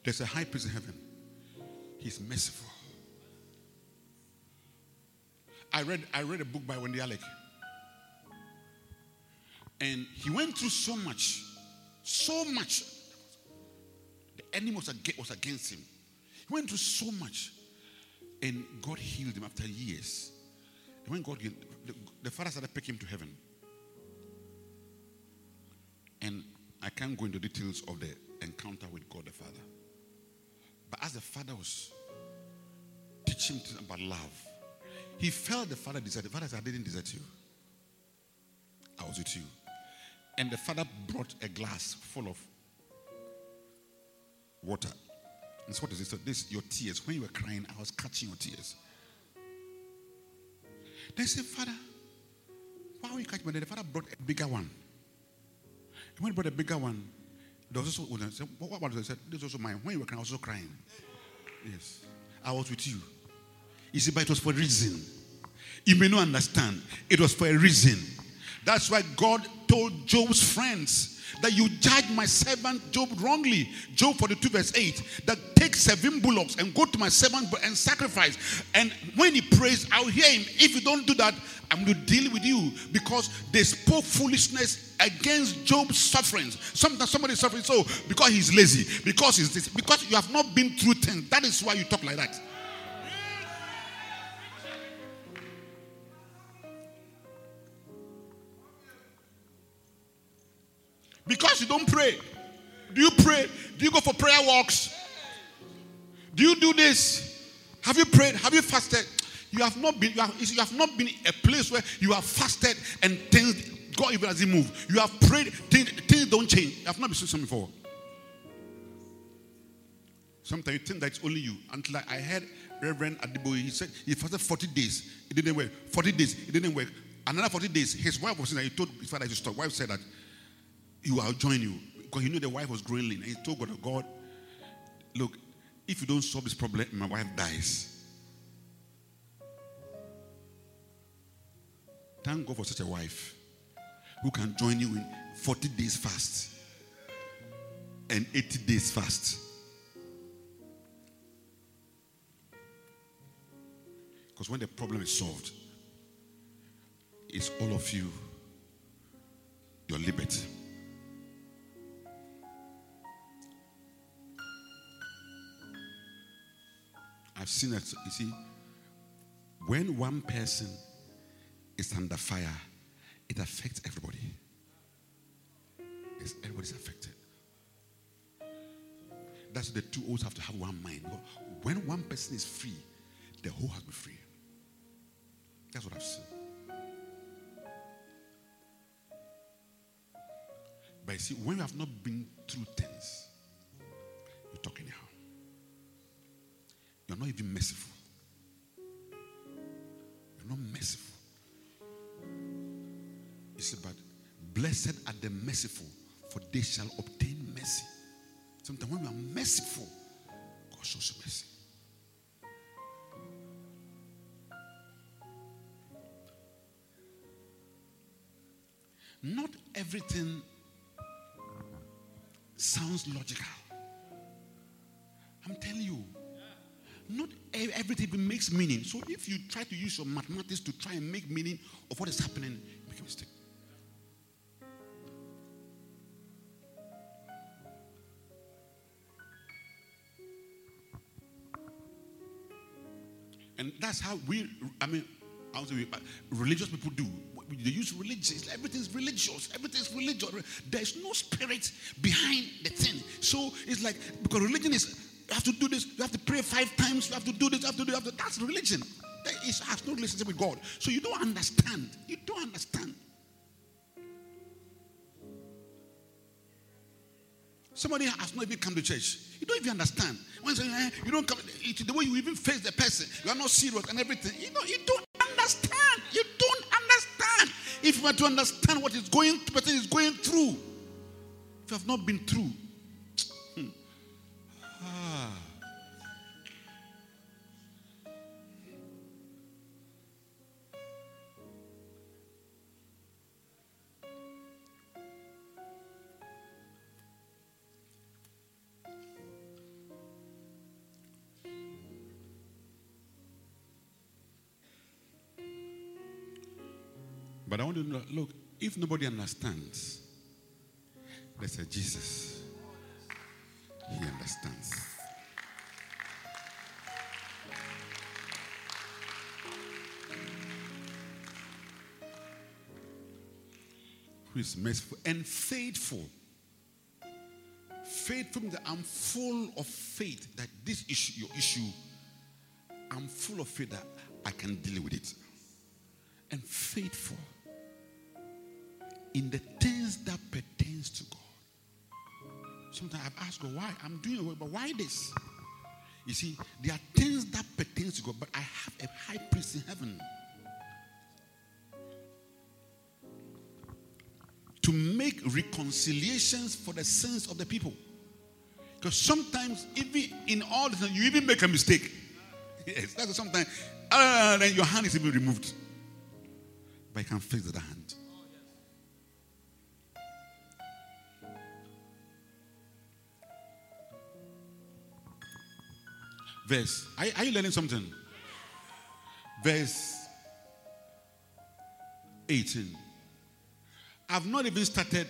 There's a high priest in heaven. He's merciful. I read I read a book by Wendy Alec. And he went through so much, so much. The enemy was against, him. He went through so much. And God healed him after years. And when God, the, the father started taking him to heaven. And I can't go into details of the encounter with God the Father. But as the father was teaching him about love, he felt the father deserted. The father said, I didn't desert you. I was with you. And the father brought a glass full of water. And so what is this? So this your tears. When you were crying, I was catching your tears. They said, Father, why are you catching? But the father brought a bigger one. And when he brought a bigger one, there was also I said, what said, This is also mine. When you were crying, I was also crying. Yes. I was with you. You see, but it was for a reason. You may not understand. It was for a reason. That's why God told Job's friends that you judge my servant Job wrongly. Job 42, verse 8. That take seven bullocks and go to my servant and sacrifice. And when he prays, I'll hear him. If you don't do that, I'm going to deal with you because they spoke foolishness against Job's sufferings. Sometimes somebody is suffering so because he's lazy, because he's this, because you have not been through things. That is why you talk like that. Because you don't pray. Do you pray? Do you go for prayer walks? Do you do this? Have you prayed? Have you fasted? You have not been, you have, you have not been a place where you have fasted and things, God even has moved. You have prayed, things, things don't change. I've not been seeing something before. Sometimes you think that it's only you. Until I heard Reverend Adeboye, he said he fasted 40 days. It didn't work. 40 days, it didn't work. Another 40 days, his wife was saying that he told his father to stop. Wife said that you I'll join you. Because he knew the wife was growing lean. And he told God, God, look, if you don't solve this problem, my wife dies. Thank God for such a wife who can join you in 40 days fast and 80 days fast. Because when the problem is solved, it's all of you, your liberty. I've seen it. You see, when one person is under fire, it affects everybody. Yes, everybody's affected. That's the two always have to have one mind. When one person is free, the whole has to be free. That's what I've seen. But you see, when you have not been through things, you talk anyhow. You're not even merciful. You're not merciful. You see, but blessed are the merciful, for they shall obtain mercy. Sometimes when we are merciful, God shows mercy. Not everything sounds logical. I'm telling you, not everything makes meaning. So if you try to use your mathematics to try and make meaning of what is happening, you make a mistake. And that's how we, I mean, I was, uh, religious people do. They use religion. Everything's religious. Everything's religious. There's no spirit behind the thing. So it's like, because religion is you have to do this. You have to pray five times. You have to do this. You have to do that. That's religion. That is, has no relationship with God. So you don't understand. You don't understand. Somebody has not even come to church. You don't even understand. When you, say, eh, you don't come, it's the way you even face the person, you are not serious and everything. You know, you don't understand. You don't understand. If you were to understand what is going, person is going through, if you have not been through, Know look, if nobody understands, they a Jesus. He understands. Who is merciful and faithful. Faithful I'm full of faith that this issue, your issue, I'm full of faith that I can deal with it. And faithful in the things that pertains to God. Sometimes I've asked God why I'm doing it, but why this? You see, there are things that pertains to God, but I have a high priest in heaven. To make reconciliations for the sins of the people. Because sometimes, even in all this, you even make a mistake. Yes, that's sometimes, uh, then your hand is even removed. But you can fix that hand. Verse, are, are you learning something? Verse 18. I've not even started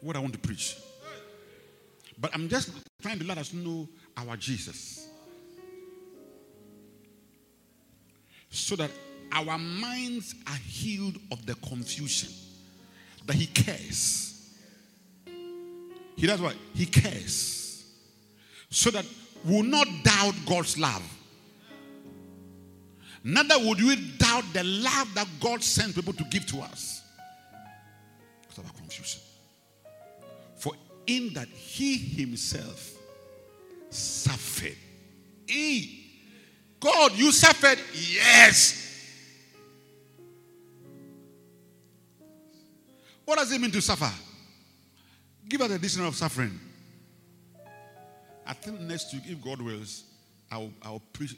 what I want to preach. But I'm just trying to let us know our Jesus. So that our minds are healed of the confusion that He cares. He does what? He cares. So that we will not doubt God's love. Neither would we doubt the love that God sent people to give to us. Because of our confusion. For in that he himself suffered. He. God, you suffered? Yes. What does it mean to suffer? Give us a dictionary of suffering. I think next week, if God wills, I'll, I'll preach.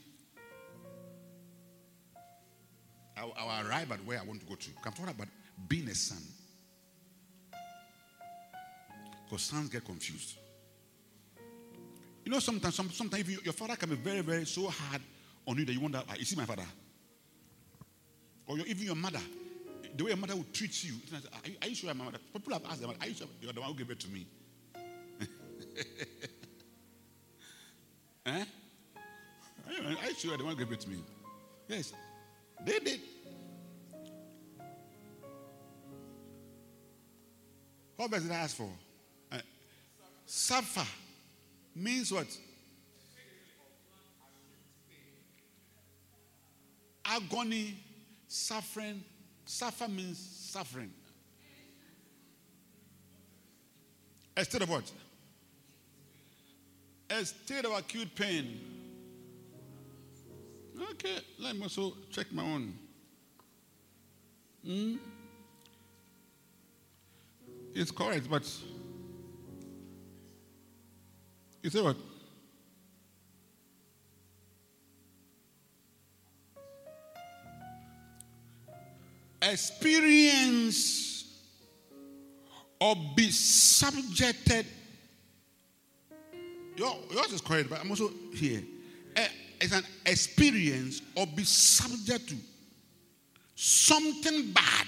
I'll, I'll, arrive at where I want to go to. I'm talking about being a son. Because sons get confused. You know, sometimes, some, sometimes you, your father can be very, very so hard on you that you wonder, ah, is he my father? Or even your mother, the way your mother would treat you. Are you, are you sure my mother? People have asked them, are you sure you're the one who gave it to me? eh? Are you sure you're the one who gave it to me? Yes. They did. What verse did I ask for? Uh, suffer means what? Agony, suffering. Suffer means suffering. State of what? A state of acute pain. Okay, let me also check my own. Hmm? It's correct, but you say what? Experience or be subjected. Your, yours is correct, but I'm also here. It's an experience or be subject to something bad.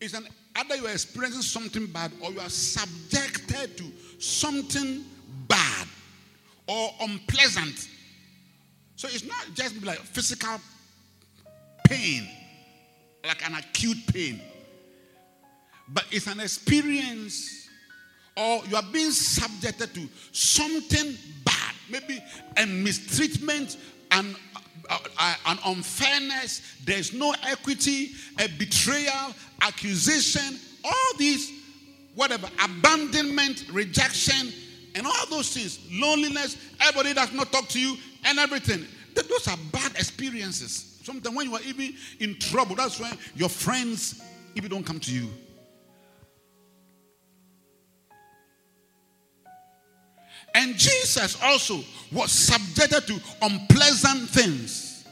It's an either you are experiencing something bad or you are subjected to something bad or unpleasant. So it's not just like physical pain, like an acute pain, but it's an experience or you are being subjected to something bad, maybe a mistreatment and uh, uh, an unfairness, there's no equity, a betrayal, accusation, all these, whatever, abandonment, rejection, and all those things, loneliness, everybody does not talk to you, and everything. Those are bad experiences. Sometimes when you are even in trouble, that's when your friends even don't come to you. And Jesus also was subjected to unpleasant things.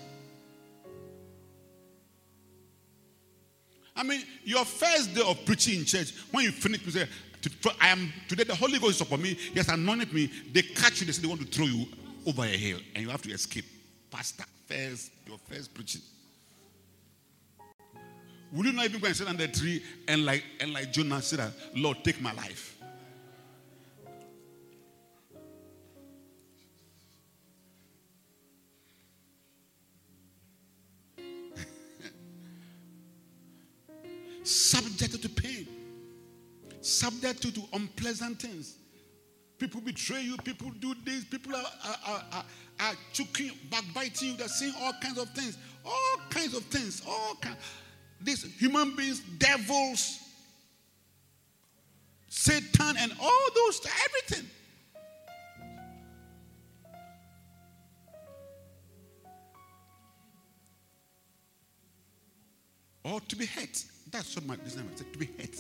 I mean, your first day of preaching in church, when you finish, you say, I am today the Holy Ghost is upon me, he has anointed me. They catch you, they say they want to throw you over a hill, and you have to escape. pastor first, your first preaching. Will you not even go and sit under the tree and like and like Jonah said, Lord, take my life? Subjected to pain, subjected to unpleasant things. People betray you, people do this, people are, are, are, are, choking, backbiting you, they're saying all kinds of things, all kinds of things, all kinds these human beings, devils, Satan, and all those, everything. Or to be hurt. That's design said. To be hurt.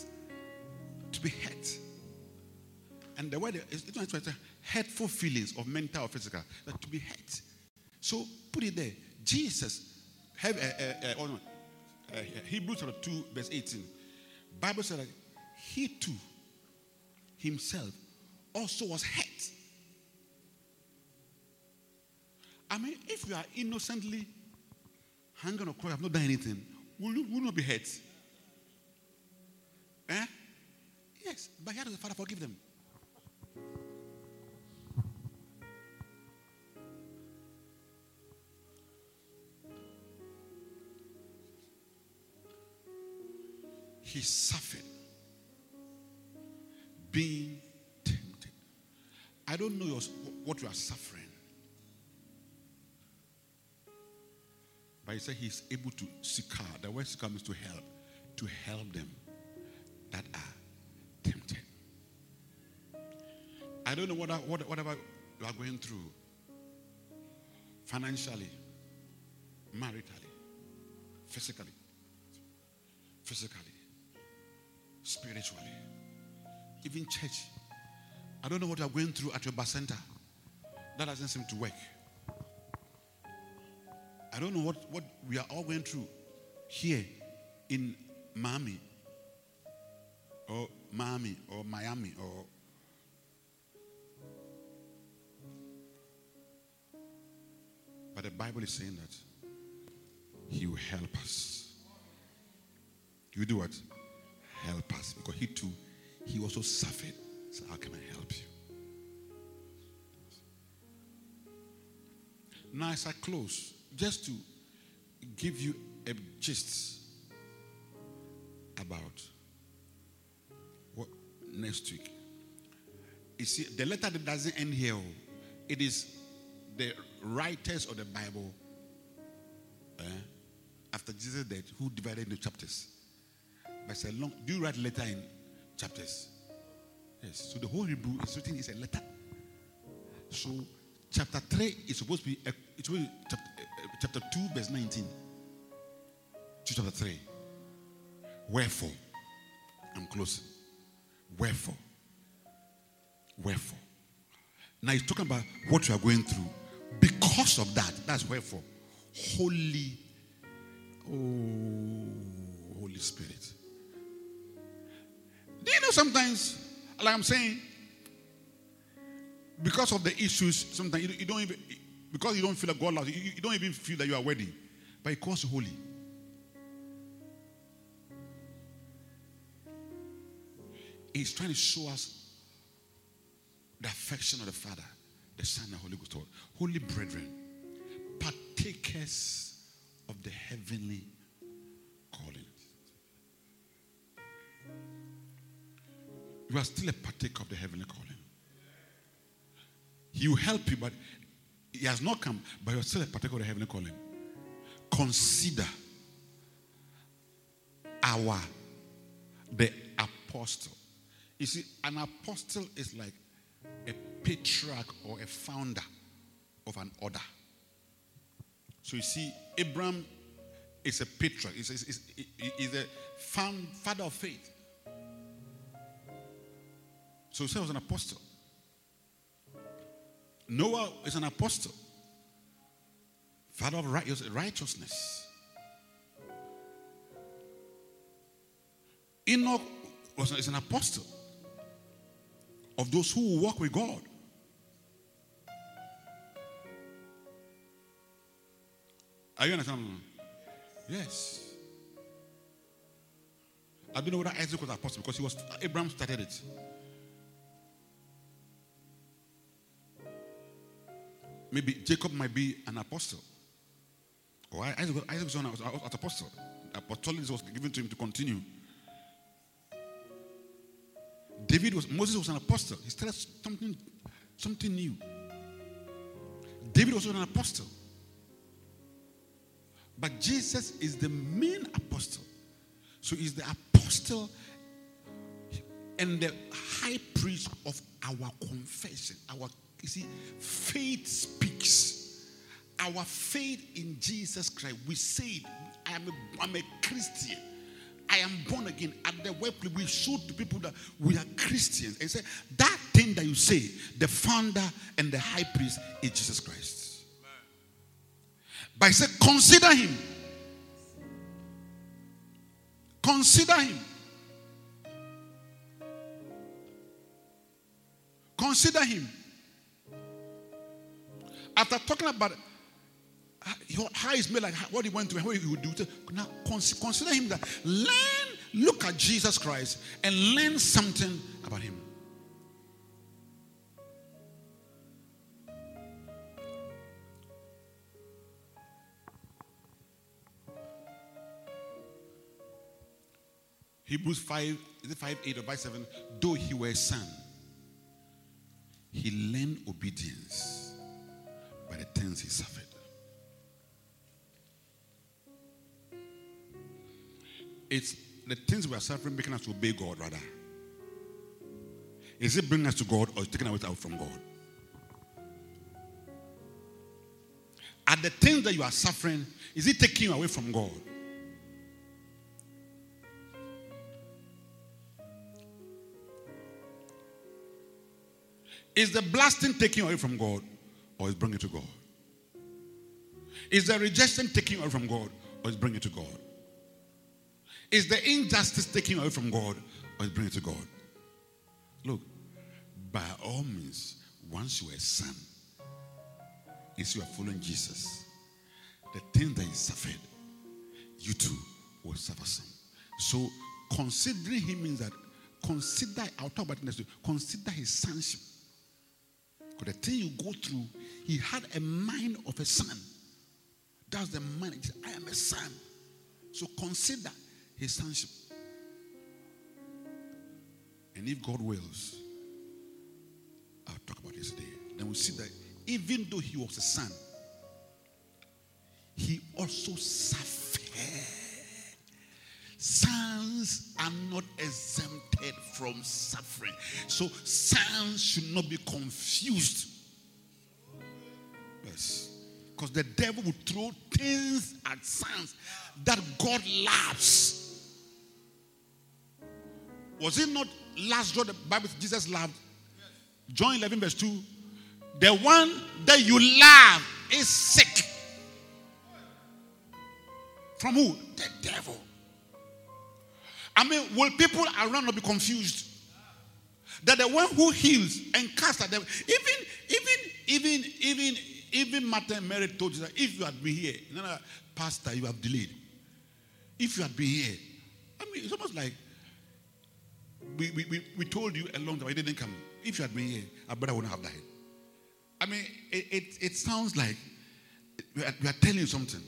To be hurt. And the word is hurtful feelings of mental or physical. That to be hurt. So put it there. Jesus have a, oh no, uh, Hebrews chapter 2, verse 18. Bible said that he too himself also was hurt. I mean, if you are innocently hanging on a cross, have not done anything, will you will not be hurt? Eh? Yes, but how does the Father forgive them? he suffered being tempted. I don't know what you are suffering. But he said he's able to seek out. The word seek means to help. To help them that are tempted. I don't know what, what, whatever you are going through financially, maritally, physically, physically spiritually. Even church. I don't know what you're going through at your bar center. That doesn't seem to work. I don't know what, what we are all going through here in Miami or Miami or Miami or but the Bible is saying that He will help us. You do what? help us because he too, he also suffered. So, how can I help you? Now, as I close, just to give you a gist about next week. You see, the letter that doesn't end here, it is the writers of the Bible eh, after Jesus' death who divided the chapters. But it's a long. Do you write letter in chapters? Yes. So the whole Hebrew is written is a letter. So chapter three is supposed to be it's supposed to be chapter, uh, chapter two verse nineteen. To chapter three. Wherefore, I'm closing. Wherefore, wherefore. Now he's talking about what you are going through. Because of that, that's wherefore. Holy, oh, Holy Spirit. Do you know sometimes, like I'm saying, because of the issues, sometimes you, don't even, because you don't feel like God loves you, you, don't even feel that you are worthy, but He calls you holy. He's trying to show us the affection of the Father, the Son, and the Holy Ghost. Holy brethren, partakers of the heavenly calling. you are still a partaker of the heavenly calling. He will help you, but he has not come, but you're still a partaker of the heavenly calling. Consider our the apostle. You see, an apostle is like a patriarch or a founder of an order. So you see, Abraham is a patriarch, he's, he's, he's a father of faith. So he was an apostle. Noah is an apostle, father of righteousness. Enoch was is an apostle of those who walk with God. Are you understanding? Yes. I don't know whether Isaac was an apostle because he was Abraham started it. Maybe Jacob might be an apostle. Or Isaac, Isaac was an apostle. Apostolic was given to him to continue. David was Moses was an apostle. He started something, something new. David was an apostle. But Jesus is the main apostle. So he's the apostle and the high priest of our confession. Our you see, faith speaks. Our faith in Jesus Christ. We say, I am a, I'm a Christian. I am born again. At the workplace, we show to people that we are Christians. And say, that thing that you say, the founder and the high priest is Jesus Christ. But I said, consider him. Consider him. Consider him. After talking about how he's made, like what he went through, what he would do, to now consider him that. Learn, look at Jesus Christ and learn something about him. Hebrews 5, is it 5 8 or 5 7? Though he were a son, he learned obedience by the things he suffered. It's the things we are suffering making us obey God, rather. Is it bringing us to God or is taking us out from God? Are the things that you are suffering, is it taking you away from God? Is the blasting taking you away from God or is bringing it to God? Is the rejection taking you away from God or is bringing it to God? Is the injustice taking away from God or is bringing it to God? Look, by all means, once you are a son, is you are following Jesus, the thing that he suffered, you too will suffer some. So considering him means that consider, I'll talk about it next week, consider his sonship. Because the thing you go through, he had a mind of a son. That's the mind. I am a son. So consider his sonship. And if God wills, I'll talk about this today. Then we'll see that even though he was a son, he also suffered. Sons are not exempted from suffering. So sons should not be confused. Yes. Because the devil will throw things at sons that God loves. Was it not last John the Bible Jesus loved? John 11, verse 2. The one that you love is sick. From who? The devil. I mean, will people around not be confused? That the one who heals and casts out devil, even, even, even, even, even Martha and Mary told you that if you had been here, no, no, Pastor, you have delayed. If you had been here, I mean, it's almost like we, we, we, we told you a long time, it didn't come. If you had been here, our brother wouldn't have died. I mean, it, it, it sounds like we are, we are telling you something.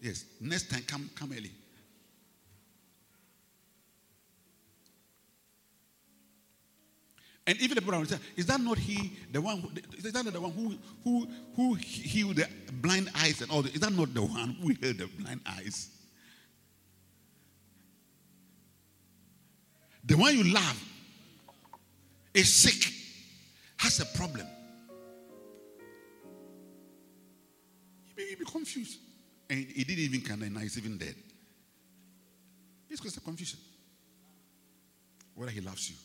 Yes, next time, come, come early. And even the brother say, is that not he, the one, who, is that not the one who, who, who healed the blind eyes and all that? Is that not the one who healed the blind eyes? The one you love is sick, has a problem. You may be confused. And he didn't even come and now he's even dead. It's because of confusion. Whether he loves you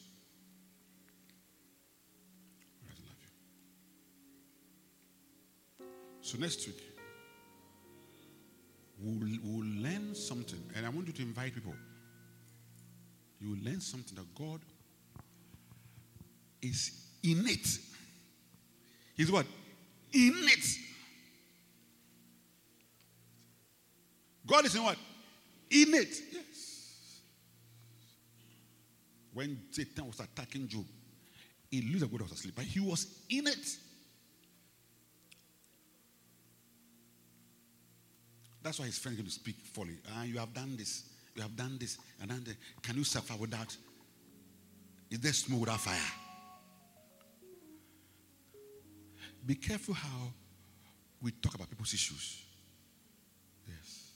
So next week, we'll, we'll learn something. And I want you to invite people. You will learn something that God is innate. He's what? Innate. God is in what? In it. Yes. When Satan was attacking Job, he looked like God was asleep, but he was in it. That's why his friend going to speak fully. Ah, you have done this. You have done this. And then the, can you suffer without? Is there smoke without fire? Be careful how we talk about people's issues. Yes.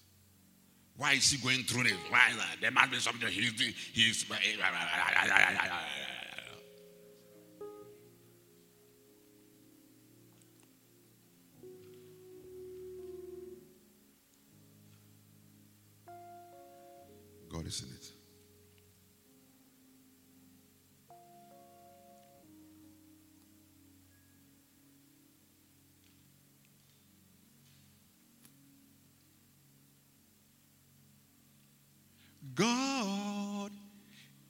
Why is he going through this? Why? There must be something he's doing. He's. In it. God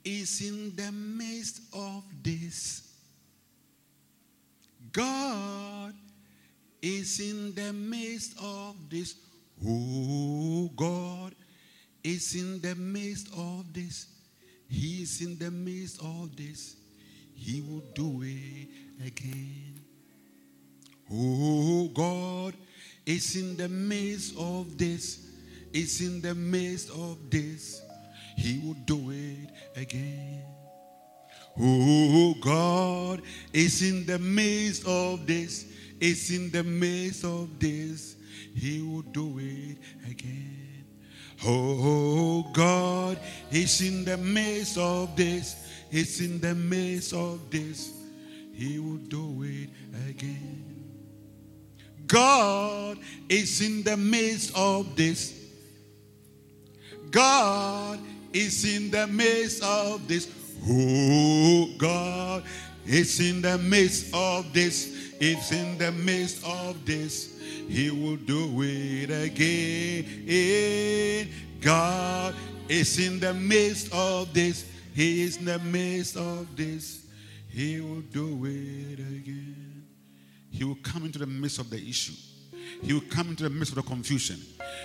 is in the midst of this. God is in the midst of this. Oh, God is in the midst of this. He is in the midst of this. He will do it again. Oh, God is in the midst of this. Is in the midst of this. He will do it again. Oh, God is in the midst of this. Is in the midst of this. He will do it again. Oh, God is in the midst of this. Is in the midst of this. He will do it again. God is in the midst of this. God is in the midst of this. Oh, God is in the midst of this. It's in the midst of this. He will do it again. God is in the midst of this. He is in the midst of this. He will do it again. He will come into the midst of the issue. He will come into the midst of the confusion.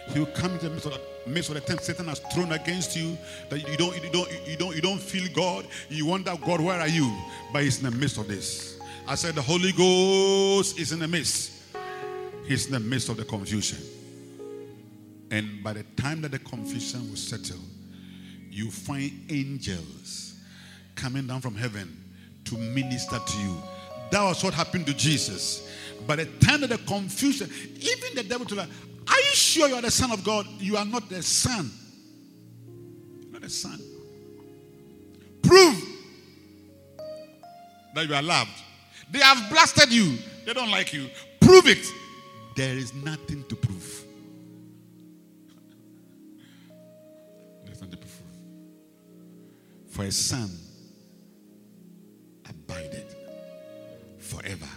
He will come into the midst of the, midst of the Satan has thrown against you that you don't, you don't, you don't, you don't feel God. You wonder, God, where are you? But He's in the midst of this. I said, the Holy Ghost is in the midst. He's in the midst of the confusion. And by the time that the confusion will settle, you find angels coming down from heaven to minister to you. That was what happened to Jesus. By the time that the confusion, even the devil told her, Are you sure you are the Son of God? You are not the Son. You're not the Son. Prove that you are loved. They have blasted you. They don't like you. Prove it. There is nothing to prove. There's nothing to prove. For a son abided forever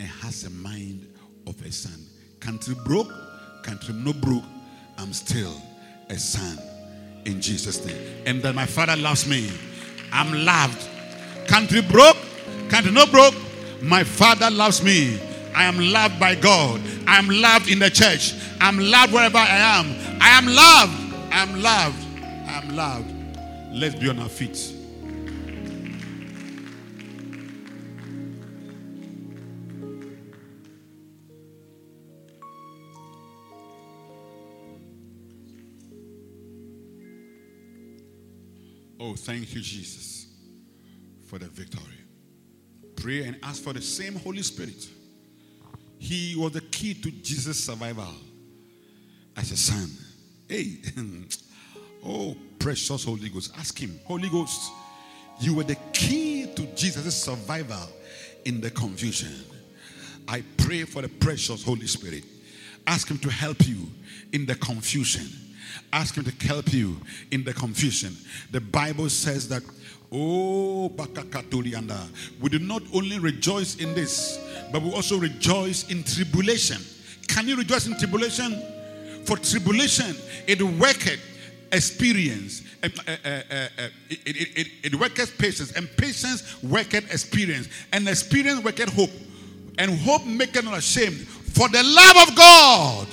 and has a mind of a son. Country broke, country no broke, I'm still a son in Jesus' name. And that my father loves me. I'm loved. Country broke, country no broke, my father loves me. I am loved by God. I am loved in the church. I'm loved wherever I am. I am loved. I am loved. I am loved. Let's be on our feet. Oh, thank you, Jesus, for the victory. Pray and ask for the same Holy Spirit. He was the key to Jesus' survival as a son. Hey, oh, precious Holy Ghost. Ask him, Holy Ghost, you were the key to Jesus' survival in the confusion. I pray for the precious Holy Spirit. Ask him to help you in the confusion. Ask him to help you in the confusion. The Bible says that, oh, we do not only rejoice in this, but we also rejoice in tribulation. Can you rejoice in tribulation? For tribulation, it worketh experience. Uh, uh, uh, it, it, it, it worketh patience, and patience worketh experience, and experience worketh hope, and hope maketh not ashamed. For the love of God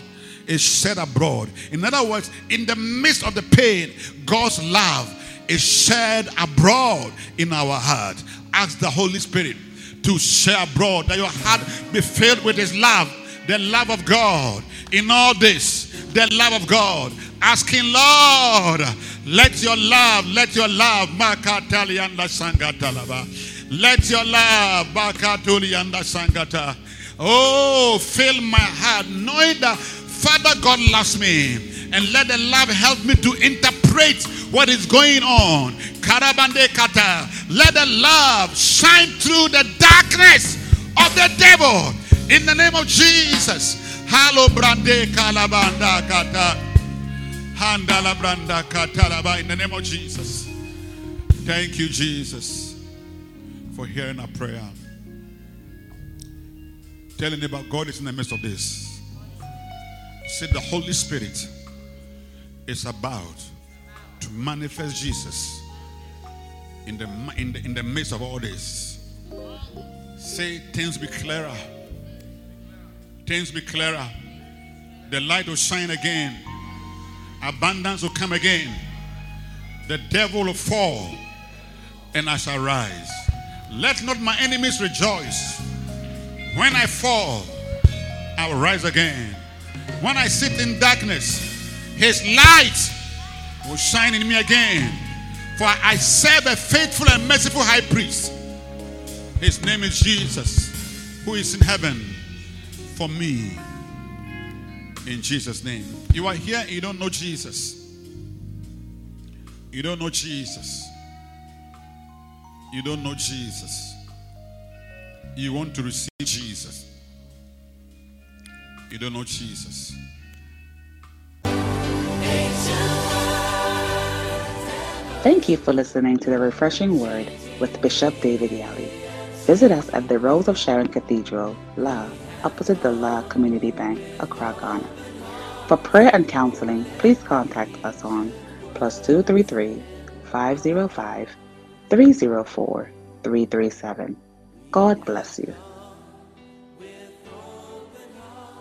is shed abroad. In other words, in the midst of the pain, God's love is shed abroad in our heart. Ask the Holy Spirit to share abroad that your heart be filled with His love, the love of God. In all this, the love of God. Asking, Lord, let your love, let your love, Makatalianda Sangatalaba. Let your love, Sangata. Oh, fill my heart, knowing that Father God loves me. And let the love help me to interpret what is going on. Karabande kata. Let the love shine through the darkness of the devil. In the name of Jesus. Halo brande kalabanda kata. Handala branda katalaba. In the name of Jesus. Thank you, Jesus, for hearing our prayer. Telling about God is in the midst of this. Say the Holy Spirit is about to manifest Jesus in the, in the, in the midst of all this. Say things be clearer. Things be clearer. The light will shine again. Abundance will come again. The devil will fall and I shall rise. Let not my enemies rejoice. When I fall, I will rise again. When I sit in darkness, his light will shine in me again. For I serve a faithful and merciful high priest. His name is Jesus, who is in heaven for me. In Jesus' name. You are here, you don't know Jesus. You don't know Jesus. You don't know Jesus. You want to receive Jesus. You don't know Jesus. Thank you for listening to the Refreshing Word with Bishop David Yalleh. Visit us at the Rose of Sharon Cathedral, La, opposite the La Community Bank, Accra, Ghana. For prayer and counseling, please contact us on plus 233 505 304 337. God bless you.